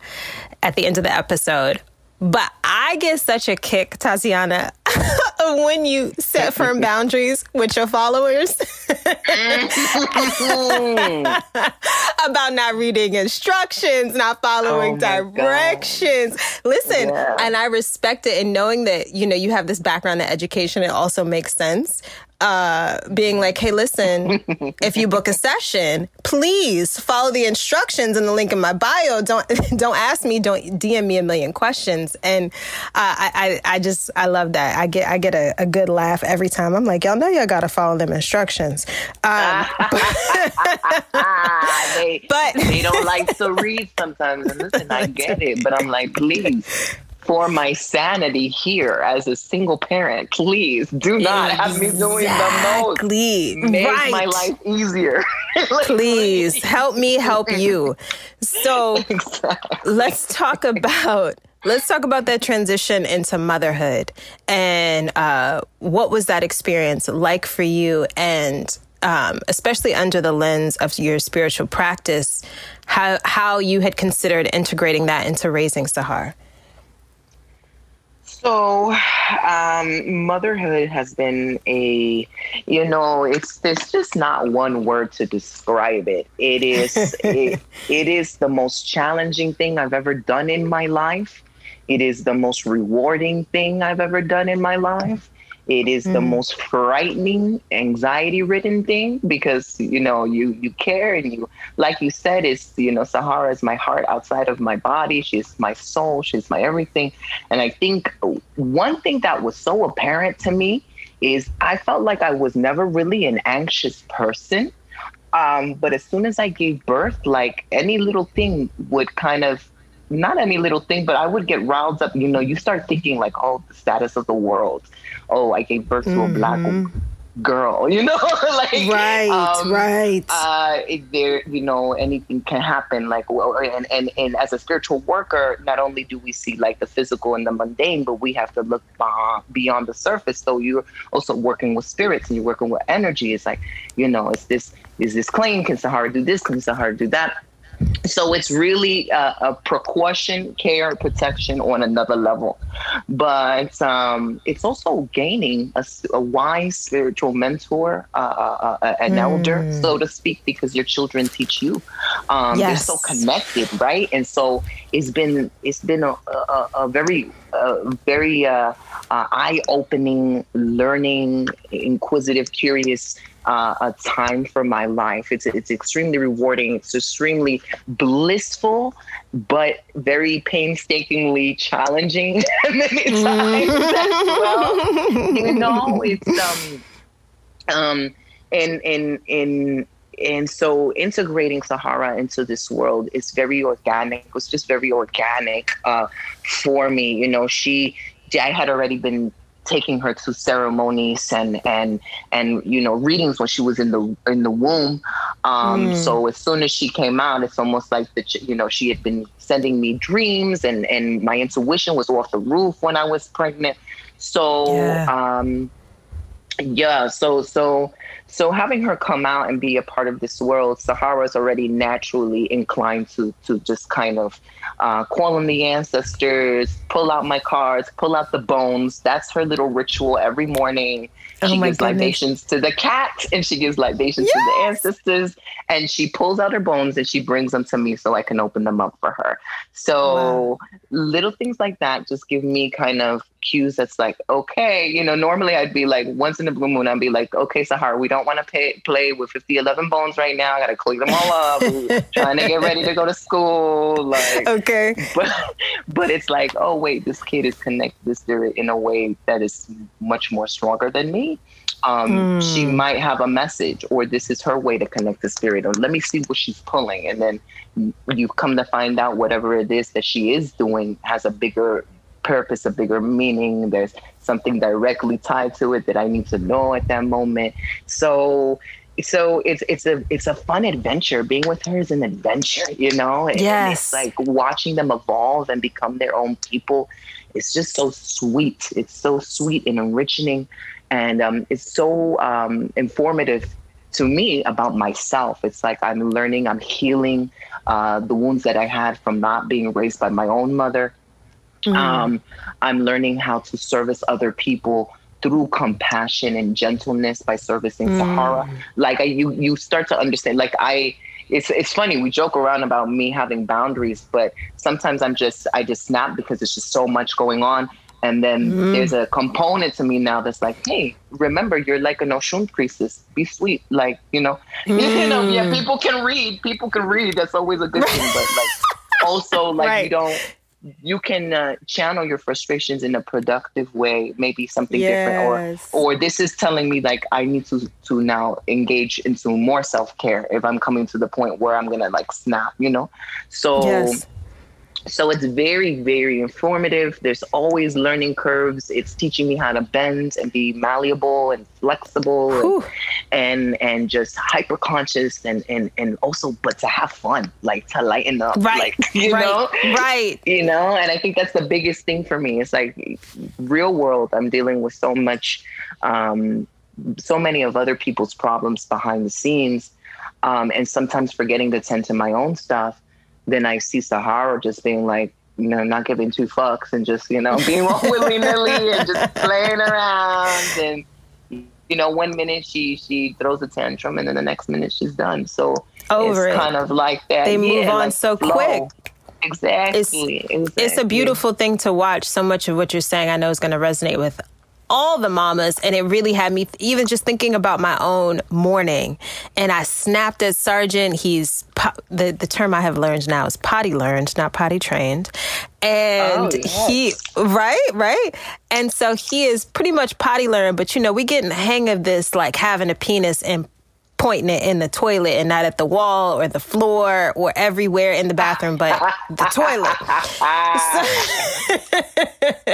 at the end of the episode, but I get such a kick, Tatianna, when you set firm boundaries with your followers mm-hmm. about not reading instructions, not following oh directions. God. Listen, yeah. and I respect it and knowing that, you know, you have this background in education, it also makes sense uh, being like, hey, listen, if you book a session, please follow the instructions in the link in my bio. Don't don't ask me, don't DM me a million questions. And uh, I, I I just I love that. I get I get a, a good laugh every time. I'm like, y'all know y'all gotta follow them instructions. Um, they, but they don't like to read sometimes. And listen, I get it, but I'm like, please for my sanity here as a single parent. Please do not exactly. have me doing the most. Please make right. my life easier. please help me help you. So exactly. let's talk about let's talk about that transition into motherhood and uh, what was that experience like for you and um, especially under the lens of your spiritual practice, how how you had considered integrating that into raising Sahara. So, um, motherhood has been a, you know, it's there's just not one word to describe it. It is it, it is the most challenging thing I've ever done in my life. It is the most rewarding thing I've ever done in my life. It is mm. the most frightening, anxiety-ridden thing because you know you you care and you, like you said, it's you know Sahara is my heart outside of my body. She's my soul. She's my everything. And I think one thing that was so apparent to me is I felt like I was never really an anxious person. Um, but as soon as I gave birth, like any little thing would kind of not any little thing, but I would get riled up. You know, you start thinking like, oh, the status of the world. Oh, I gave birth to a black mm-hmm. girl. You know, like right, um, right. Uh, there, you know, anything can happen. Like, well, and and and as a spiritual worker, not only do we see like the physical and the mundane, but we have to look beyond the surface. So you're also working with spirits and you're working with energy. It's like, you know, is this is this clean? Can Sahara do this? Can Sahara do that? So it's really a, a, precaution, care, protection on another level. But um, it's also gaining a, a wise spiritual mentor, uh, uh, uh an mm. elder, so to speak, because your children teach you. Um, yes. They're so connected, right? And so it's been it's been a, a, a very very uh, uh, eye-opening, learning, inquisitive, curious uh, a time for my life. It's it's extremely rewarding. It's extremely blissful, but very painstakingly challenging many times as well. You know, it's um um and and and and so integrating Sahara into this world is very organic. It was just very organic uh, for me. You know, she I had already been taking her to ceremonies and and and you know readings when she was in the in the womb. Um, mm. So as soon as she came out, it's almost like that. You know, she had been sending me dreams, and and my intuition was off the roof when I was pregnant. So yeah. um, yeah, so so so having her come out and be a part of this world, Sahara is already naturally inclined to to just kind of uh, call on the ancestors, pull out my cards, pull out the bones. That's her little ritual every morning. Oh she gives goodness. libations to the cat and she gives libations yes! to the ancestors and she pulls out her bones and she brings them to me so I can open them up for her. So wow. little things like that just give me kind of cues that's like, okay, you know, normally I'd be like, once in a blue moon, I'd be like, okay, Sahara, we don't want to pay, play with 50, 11 bones right now. I got to clean them all up. trying to get ready to go to school. Like, okay. But, but it's like, oh, wait, this kid is connected to the spirit in a way that is much more stronger than me. Um, mm. She hmm. might have a message, or this is her way to connect to spirit, or let me see what she's pulling. And then you come to find out whatever it is that she is doing has a bigger purpose, a bigger meaning. There's something directly tied to it that I need to know at that moment. So so it's it's a it's a fun adventure. Being with her is an adventure, you know. And yes. it's like watching them evolve and become their own people. It's just so sweet. It's so sweet and enriching, and um, it's so um, informative to me about myself. It's like I'm learning, I'm healing uh, the wounds that I had from not being raised by my own mother. Mm. Um, I'm learning how to service other people through compassion and gentleness by servicing mm. Sahara. Like I, you, you start to understand. Like I, it's it's funny. We joke around about me having boundaries, but sometimes I'm just I just snap because it's just so much going on. And then mm. there's a component to me now that's like, hey, remember you're like an Oshun priestess. Be sweet, like you know, mm. you know. Yeah, people can read. People can read. That's always a good thing. But like, also like right. you don't you can uh, channel your frustrations in a productive way maybe something yes. different or or this is telling me like i need to to now engage into more self-care if i'm coming to the point where i'm gonna like snap you know so yes so it's very very informative. There's always learning curves. It's teaching me how to bend and be malleable and flexible and, and, and just hyper conscious and and and also but to have fun like to lighten up right like you right. know? right. You know? And i think that's the biggest thing for me. It's like real world i'm dealing with so much um so many of other people's problems behind the scenes, um, and sometimes forgetting to tend to my own stuff, then I see Sahara just being like, you know, not giving two fucks and just, you know, being all willy nilly and just playing around. And, you know, one minute she she throws a tantrum and then the next minute she's done. So Over it's it. kind of like that. They move on like so quick. Exactly. It's- exactly. It's a beautiful thing to watch. So much of what you're saying, I know, is going to resonate with all the mamas. And it really had me even just thinking about my own morning. And I snapped at Sergeant. He's po- the, the term I have learned now is potty learned, not potty trained. And Oh, yes. he, right, right. And so he is pretty much potty learned. But, you know, we get in the hang of this, like having a penis and pointing it in the toilet and not at the wall or the floor or everywhere in the bathroom, but the toilet.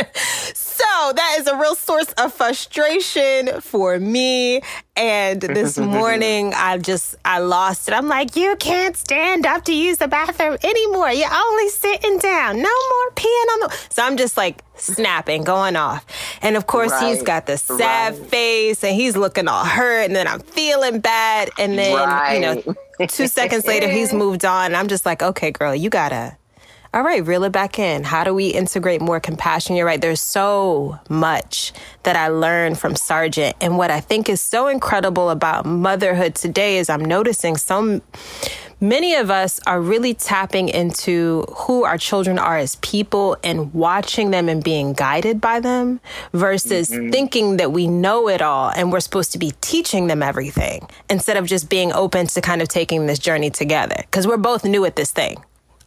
So that is a real source of frustration for me. And this morning, I just I lost it. I'm like, you can't stand up to use the bathroom anymore. You're only sitting down. No more peeing on the. So I'm just like snapping, going off. And of course, he's got the sad right. face, and he's looking all hurt. And then I'm feeling bad. And then you know, two seconds later, he's moved on. I'm just like, okay, girl, you gotta all right, reel it back in. How do we integrate more compassion? You're right. There's so much that I learned from Sargent. And what I think is so incredible about motherhood today is I'm noticing some many of us are really tapping into who our children are as people and watching them and being guided by them versus mm-hmm. thinking that we know it all and we're supposed to be teaching them everything instead of just being open to kind of taking this journey together because we're both new at this thing.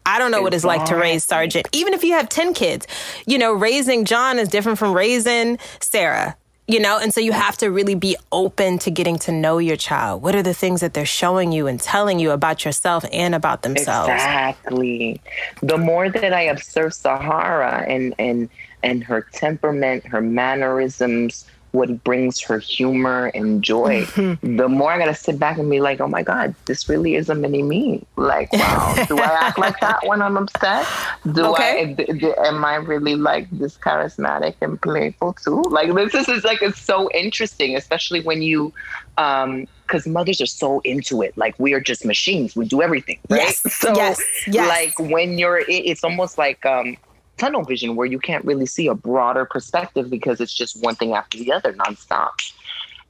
I don't know what it's like to raise Sergeant. Even if you have 10 kids, you know, raising John is different from raising Sarah, you know? And so you have to really be open to getting to know your child. What are the things that they're showing you and telling you about yourself and about themselves? Exactly. The more that I observe Sahara and and and her temperament, her mannerisms, what brings her humor and joy, Mm-hmm. the more I gotta sit back and be like, oh my God, this really is a mini me. Like, wow, do I act like that when I'm upset? Do Okay. I? am I really like this charismatic and playful too? Like this is, is like it's so interesting, especially when you, um, because mothers are so into it. Like we are just machines. We do everything, right? Yes, So, yes, yes. like when you're, it- it's almost like um, tunnel vision where you can't really see a broader perspective because it's just one thing after the other nonstop.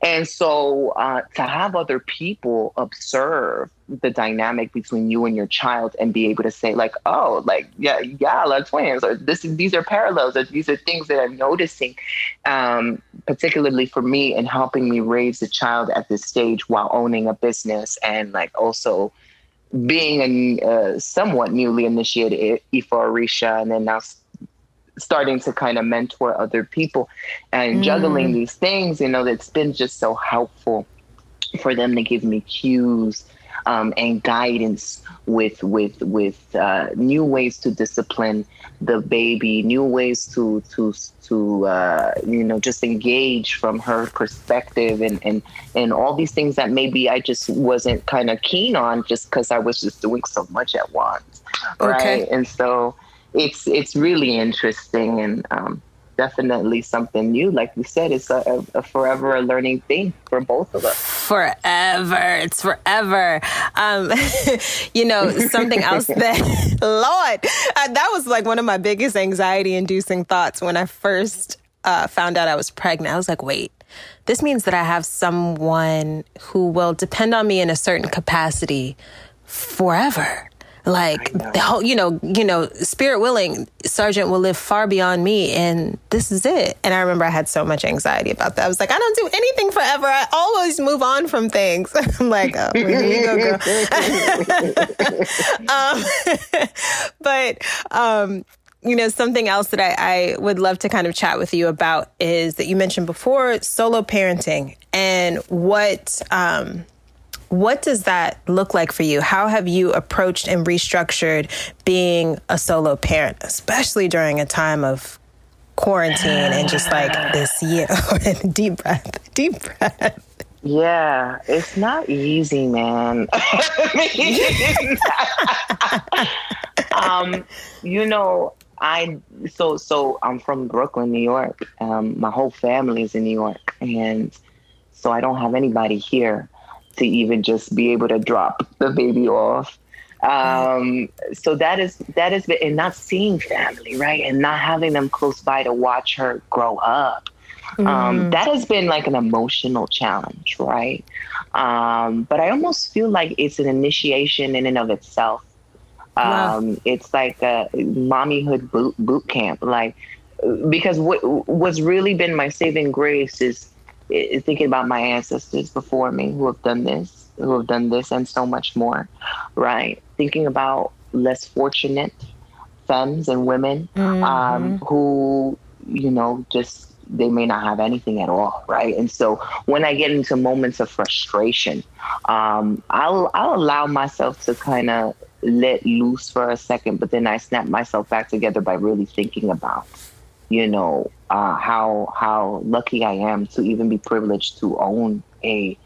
And so uh, to have other people observe the dynamic between you and your child and be able to say like, oh, like, yeah, yeah, like twins, or this these are parallels, or these are things that I'm noticing, um, particularly for me and helping me raise a child at this stage while owning a business and like also being a uh, somewhat newly initiated Ifa Orisha and then now starting to kind of mentor other people and juggling these things, you know, that's been just so helpful for them to give me cues um, and guidance with with with uh, new ways to discipline the baby, new ways to to to uh, you know just engage from her perspective and and and all these things that maybe I just wasn't kind of keen on just because I was just doing so much at once, Okay. right? And so it's it's really interesting and um, definitely something new. Like we said, it's a, a, a forever a learning thing for both of us. forever. It's forever. Um, you know, something else that, Lord, uh, that was like one of my biggest anxiety inducing thoughts when I first uh, found out I was pregnant. I was like, wait, this means that I have someone who will depend on me in a certain capacity forever. Like the whole, you know, you know, spirit willing, Sergeant will live far beyond me, and this is it. And I remember I had so much anxiety about that. I was like, I don't do anything forever. I always move on from things. I'm like, oh, here you go, girl. um, but um, you know, something else that I, I would love to kind of chat with you about is that you mentioned before solo parenting and what. Um, what does that look like for you? How have you approached and restructured being a solo parent, especially during a time of quarantine and just like this year? deep breath, deep breath. Yeah, it's not easy, man. um, you know, I so so I'm from Brooklyn, New York. Um, my whole family is in New York, and So I don't have anybody here to even just be able to drop the baby off. Um, so that is that is and not seeing family, right? And not having them close by to watch her grow up. Um, mm. that has been like an emotional challenge, right? Um, but I almost feel like it's an initiation in and of itself. Um, wow. It's like a mommyhood boot, boot camp, like because what what's really been my saving grace is thinking about my ancestors before me who have done this, who have done this, and so much more, right? Thinking about less fortunate femmes and women mm-hmm. um, who, you know, just they may not have anything at all, right? And so when I get into moments of frustration, um, I'll I'll allow myself to kind of let loose for a second, but then I snap myself back together by really thinking about, you know, uh, how how lucky I am to even be privileged to own a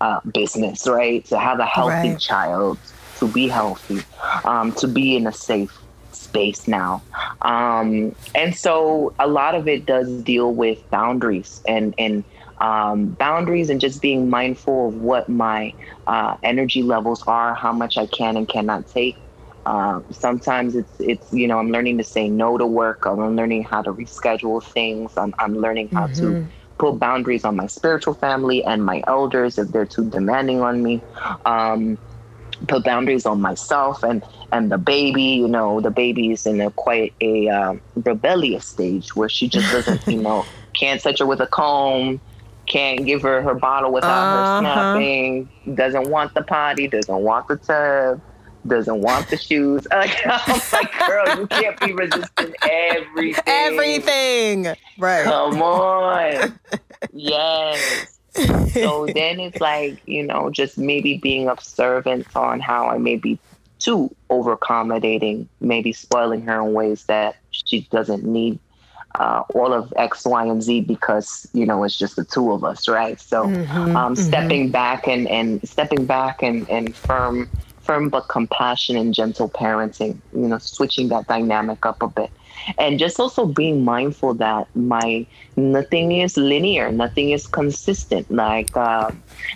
uh, business, right? To have a healthy right. child, to be healthy, um, to be in a safe space now. Um, and so a lot of it does deal with boundaries and, and um, boundaries and just being mindful of what my uh, energy levels are, how much I can and cannot take. Uh, sometimes it's it's you know I'm learning to say no to work. I'm learning how to reschedule things. I'm I'm learning how mm-hmm. to put boundaries on my spiritual family and my elders if they're too demanding on me. Um, put boundaries on myself and and the baby you know the baby is in a quite a um, rebellious stage where she just doesn't you know can't touch her with a comb can't give her her bottle without uh-huh. her snapping doesn't want the potty doesn't want the tub doesn't want the shoes. Like, i'm like girl you can't be resisting everything. Everything. Right. Come on. Yes. So then it's like, you know, just maybe being observant on how I may be too over accommodating, maybe spoiling her in ways that she doesn't need uh, all of X, Y, and Z because you know it's just the two of us, right? So mm-hmm, um, mm-hmm. stepping back and and stepping back and and firm, firm but compassion and gentle parenting. You know, switching that dynamic up a bit and just also being mindful that my nothing is linear nothing is consistent like uh,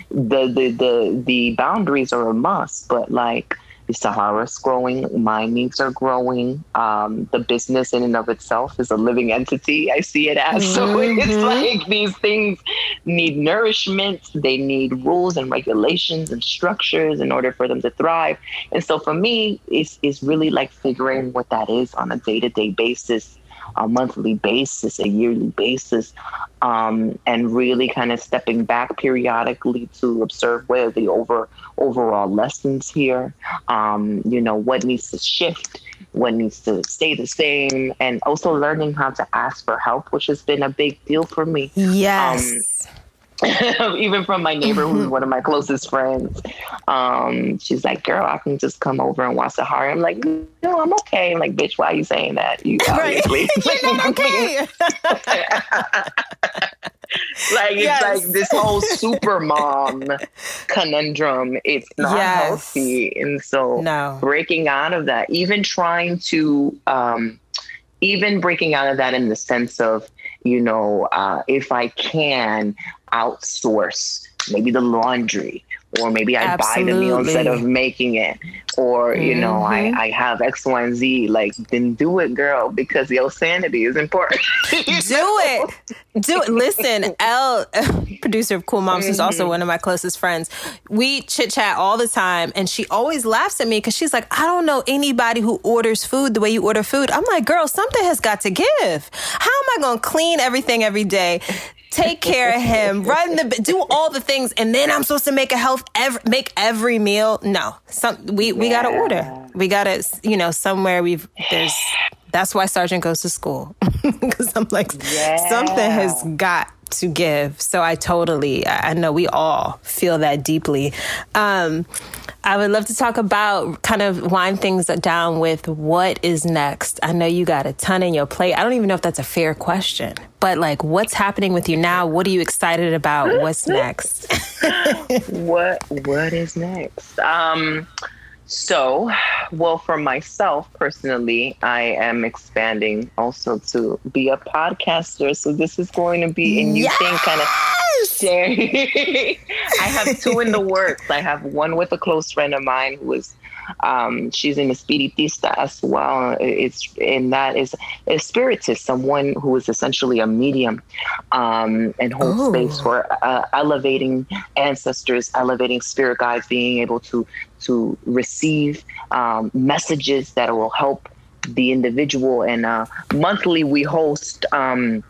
the, the the the boundaries are a must but like the Sahara is growing, my needs are growing. Um, the business in and of itself is a living entity. I see it as. Mm-hmm. So it's mm-hmm. like these things need nourishment, they need rules and regulations and structures in order for them to thrive. And so for me, it's, it's really like figuring what that is on a day to day basis a monthly basis, a yearly basis, um, and really kind of stepping back periodically to observe where the over overall lessons here. Um, you know what needs to shift, what needs to stay the same, and also learning how to ask for help, which has been a big deal for me. Yes. Um, even from my neighbor who's mm-hmm. one of my closest friends. Um, she's like, girl, I can just come over and watch the horror. I'm like, no, I'm okay. I'm like, bitch, why are you saying that? You obviously. You're not okay. like yes. it's like this whole super mom conundrum. It's not yes. healthy. And so no. breaking out of that, even trying to um even breaking out of that in the sense of, you know, uh, if I can outsource maybe the laundry or maybe I Absolutely. buy the meal instead of making it, or you mm-hmm. know, I, mm-hmm. I have X, Y, and Z. Like, then do it, girl, because your sanity is important. do it, do it. Listen, L, producer of Cool Moms, mm-hmm. is also mm-hmm. one of my closest friends. We chit chat all the time, and she always laughs at me because she's like, I don't know anybody who orders food the way you order food. I'm like, girl, something has got to give. How am I going to clean everything every day? Take care of him, run the, do all the things, and then I'm supposed to make a health, every, make every meal. No, some we we gotta order. We gotta, you know, somewhere we've there's. That's why Sergeant goes to school because I'm like yeah. something has got to give. So I totally, I know we all feel that deeply. Um, I would love to talk about kind of wind things down with what is next. I know you got a ton in your plate. I don't even know if that's a fair question, but like what's happening with you now? What are you excited about? What's next? what what is next? Um so, well, for myself personally, I am expanding also to be a podcaster. So this is going to be a new yes! thing, kind of I have two in the works. I have one with a close friend of mine who is um, she's an espiritista as well. It's and that is a spiritist, someone who is essentially a medium um, and holds oh. space for uh, elevating ancestors, elevating spirit guides, being able to to receive um, messages that will help the individual. And uh, monthly, we host um,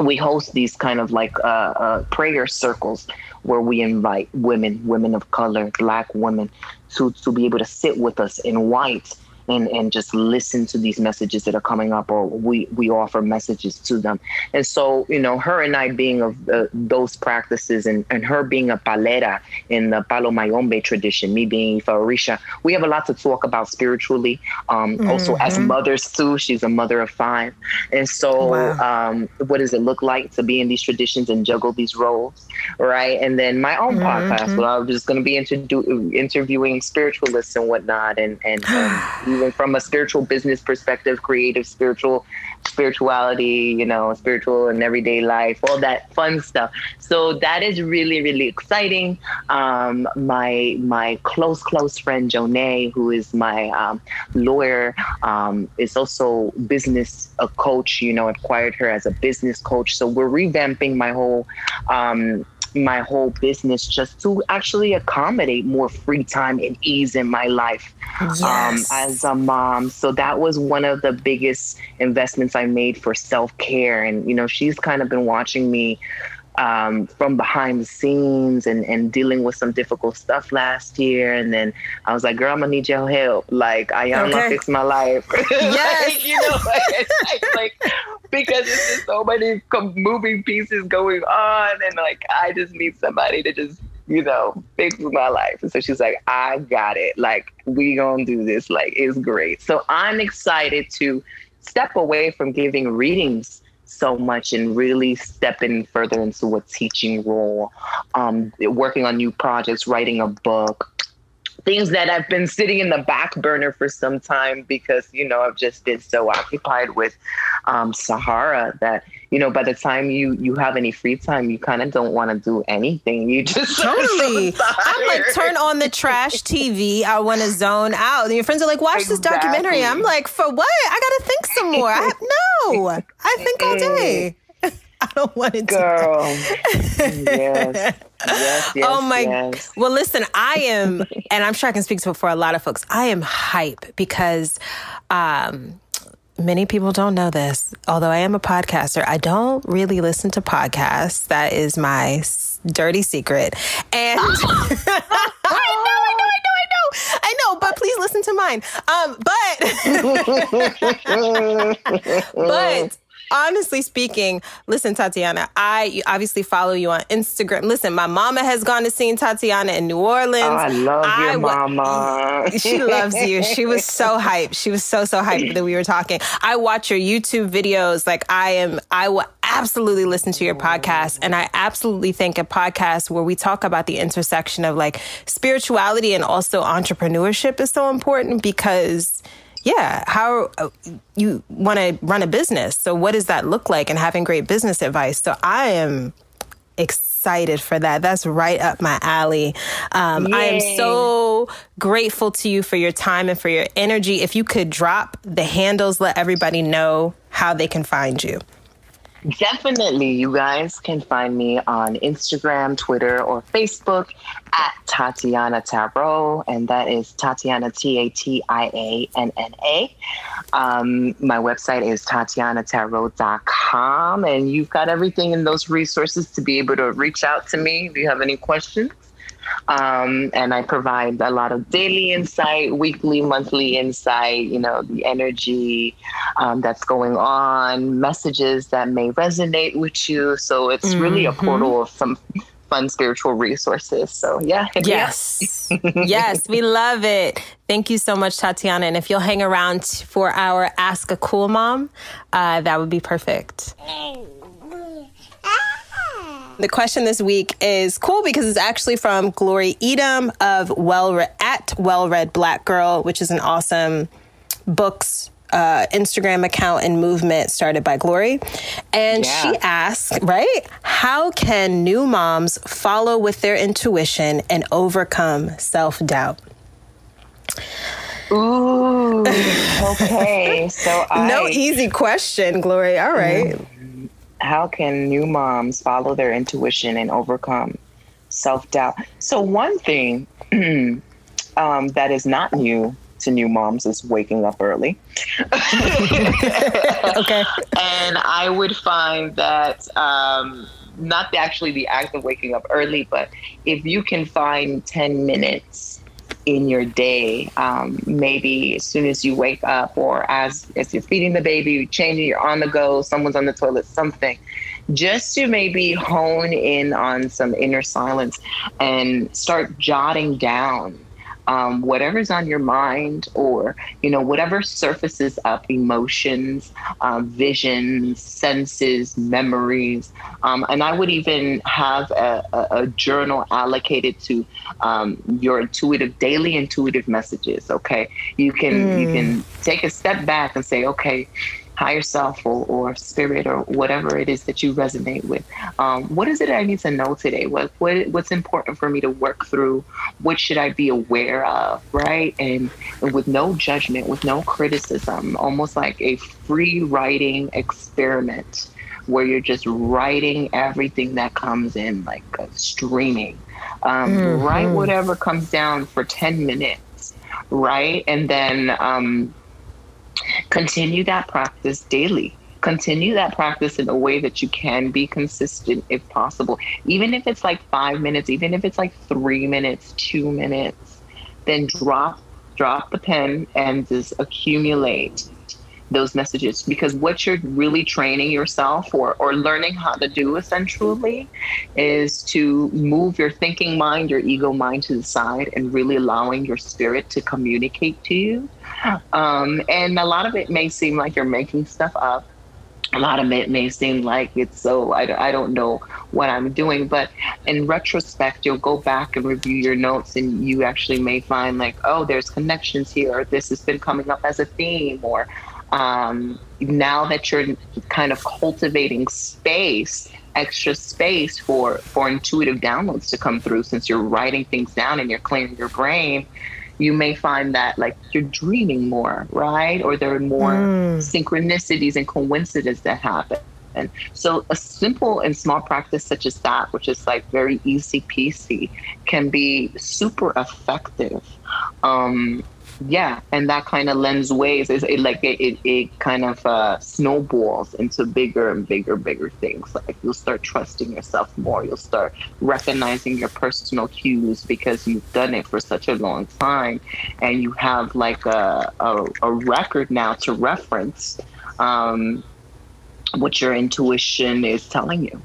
we host these kind of like uh, uh, prayer circles where we invite women, women of color, black women, to to be able to sit with us in white and and just listen to these messages that are coming up or we we offer messages to them and so you know her and i being of uh, those practices and, and her being a palera in the palo mayombe tradition me being Farisha, we have a lot to talk about spiritually um, mm-hmm. also as mm-hmm. mothers too she's a mother of five and so wow. um, what does it look like to be in these traditions and juggle these roles right and then my own mm-hmm. podcast where i'm just going to be interdu- interviewing spiritualists and whatnot and and, and even from a spiritual business perspective, creative, spiritual, spirituality, you know, spiritual and everyday life, all that fun stuff. So that is really, really exciting. Um, my my close, close friend Jonay, who is my um, lawyer, um, is also business a coach. You know, acquired her as a business coach. So we're revamping my whole um, my whole business just to actually accommodate more free time and ease in my life um, yes. um, as a mom. So that was one of the biggest investments I made for self care. And, you know, she's kind of been watching me um, from behind the scenes and, and dealing with some difficult stuff last year. And then I was like, girl, I'm gonna need your help. Like, I am okay. gonna fix my life. Yes. like, you know, like, like, because it's just so many moving pieces going on. And like, I just need somebody to just, you know, fix my life. And so she's like, I got it. Like, we gonna do this. Like, it's great. So I'm excited to step away from giving readings so much and really stepping further into a teaching role, um, working on new projects, writing a book, things that I've been sitting in the back burner for some time because you know I've just been so occupied with um, Sahara that you know by the time you you have any free time you kind of don't want to do anything. You just totally. so I'm like turn on the trash TV I want to zone out. And your friends are like watch exactly. this documentary. I'm like for what? I gotta think some more. I no. I think all day I don't want to girl yes Yes, yes, oh my. Yes. Well, listen, I am, and I'm sure I can speak for a lot of folks. I am hype because um, many people don't know this. Although I am a podcaster, I don't really listen to podcasts. That is my dirty secret. And I know, I know, I know, I know, I know. But please listen to mine. Um, but, but honestly speaking, listen, Tatianna, I obviously follow you on Instagram. Listen, my mama has gone to see Tatianna in New Orleans. Oh, I love I your mama. She loves you. She was so hyped. She was so, so hyped that we were talking. I watch your YouTube videos. Like I am, I will absolutely listen to your podcast. And I absolutely think a podcast where we talk about the intersection of like spirituality and also entrepreneurship is so important because yeah, how uh, you want to run a business. So, what does that look like? And having great business advice. So, I am excited for that. That's right up my alley. Um, I am so grateful to you for your time and for your energy. If you could drop the handles, let everybody know how they can find you. Definitely. You guys can find me on Instagram, Twitter, or Facebook at Tatianna Tarot, and that is Tatianna, T A T I A N N A. Um, my website is tatiannatarot.com, and you've got everything in those resources to be able to reach out to me if you have any questions. Um, and I provide a lot of daily insight, weekly, monthly insight, you know, the energy um, that's going on, messages that may resonate with you. So it's mm-hmm. really a mm-hmm. portal of some fun spiritual resources. So yeah. Yes. yes, we love it. Thank you so much, Tatianna. And if you'll hang around for our Ask a Cool Mom, uh, that would be perfect. The question this week is cool because it's actually from Glory Edim of Well at Well Read Black Girl, which is an awesome books uh, Instagram account and movement started by Glory. And Yeah. she asked, right, how can new moms follow with their intuition and overcome self doubt? Ooh, okay. So I, No easy question, Glory. All right. How can new moms follow their intuition and overcome self doubt? So one thing um, that is not new to new moms is waking up early. Okay. and I would find that um, not the, actually the act of waking up early, but if you can find 10 minutes in your day, um, maybe as soon as you wake up or as, as you're feeding the baby, you're changing, you're on the go, someone's on the toilet, something, just to maybe hone in on some inner silence and start jotting down um, whatever's on your mind or you know whatever surfaces up emotions um, visions senses memories. Um, and i would even have a, a, a journal allocated to um, your intuitive daily intuitive messages okay? You can you can take a step back and say okay higher self or, or spirit or whatever it is that you resonate with. Um, what is it I need to know today? What, what what's important for me to work through? What should I be aware of? Right, and, and with no judgment, with no criticism, almost like a free writing experiment where you're just writing everything that comes in, like uh, streaming. Um, Write whatever comes down for ten minutes, right, and then. Um, continue that practice daily. Continue that practice in a way that you can be consistent if possible. Even if it's like five minutes even if it's like three minutes two minutes then drop drop the pen and just accumulate those messages. Because what you're really training yourself or, or learning how to do essentially is to move your thinking mind, your ego mind to the side and really allowing your spirit to communicate to you. Um, and a lot of it may seem like you're making stuff up. A lot of it may seem like it's so, I, I don't know what I'm doing. But in retrospect, you'll go back and review your notes and you actually may find like, oh, there's connections here, this has been coming up as a theme, or um, now that you're kind of cultivating space extra space for for intuitive downloads to come through since you're writing things down and you're clearing your brain you may find that like you're dreaming more right? Or there are more synchronicities and coincidences that happen. And so a simple and small practice such as that which is like very easy peasy can be super effective um yeah and that kind of lends ways. Is it like it, it, it kind of uh, snowballs into bigger and bigger bigger things. Like you'll start trusting yourself more. You'll start recognizing your personal cues because you've done it for such a long time and you have like a, a, a record now to reference um, what your intuition is telling you.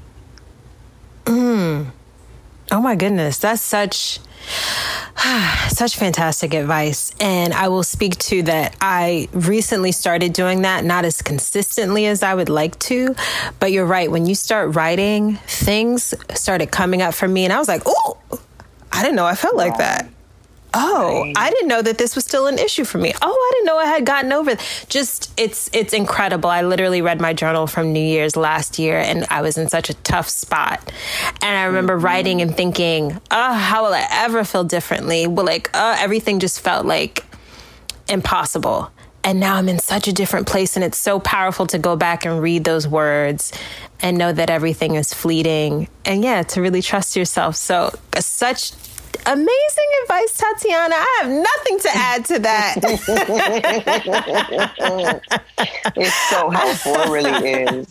Mm. Oh my goodness, that's such such fantastic advice. And I will speak to that I recently started doing that not as consistently as I would like to but you're right. When you start writing things started coming up for me and I was like oh I didn't know I felt like that Oh, Right. I didn't know that this was still an issue for me. Oh, I didn't know I had gotten over it. Just it's it's incredible. I literally read my journal from New Year's last year and I was in such a tough spot. And I remember writing and thinking, "Oh, how will I ever feel differently?" Well, like, uh, everything just felt like impossible. And now I'm in such a different place and it's so powerful to go back and read those words and know that everything is fleeting. And yeah, to really trust yourself. So, uh, such amazing advice, Tatianna. I have nothing to add to that. it's so helpful it really is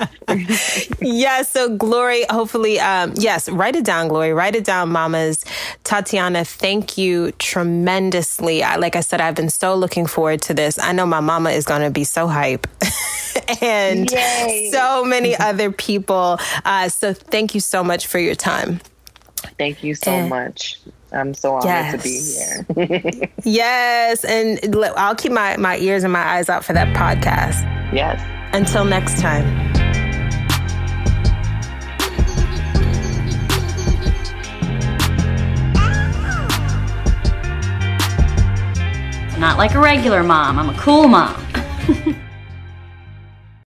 yes. So, Glory, hopefully, um, yes, write it down, Glory. Write it down, mamas. Tatianna, thank you tremendously. I, like I said, I've been so looking forward to this. I know my mama is going to be so hype. and Yay. so many other people. Uh, so, thank you so much for your time. Thank you so Eh. much. I'm so honored to be here. Yes. And I'll keep my, my ears and my eyes out for that podcast. yes. Until next time. Not like a regular mom. I'm a cool mom.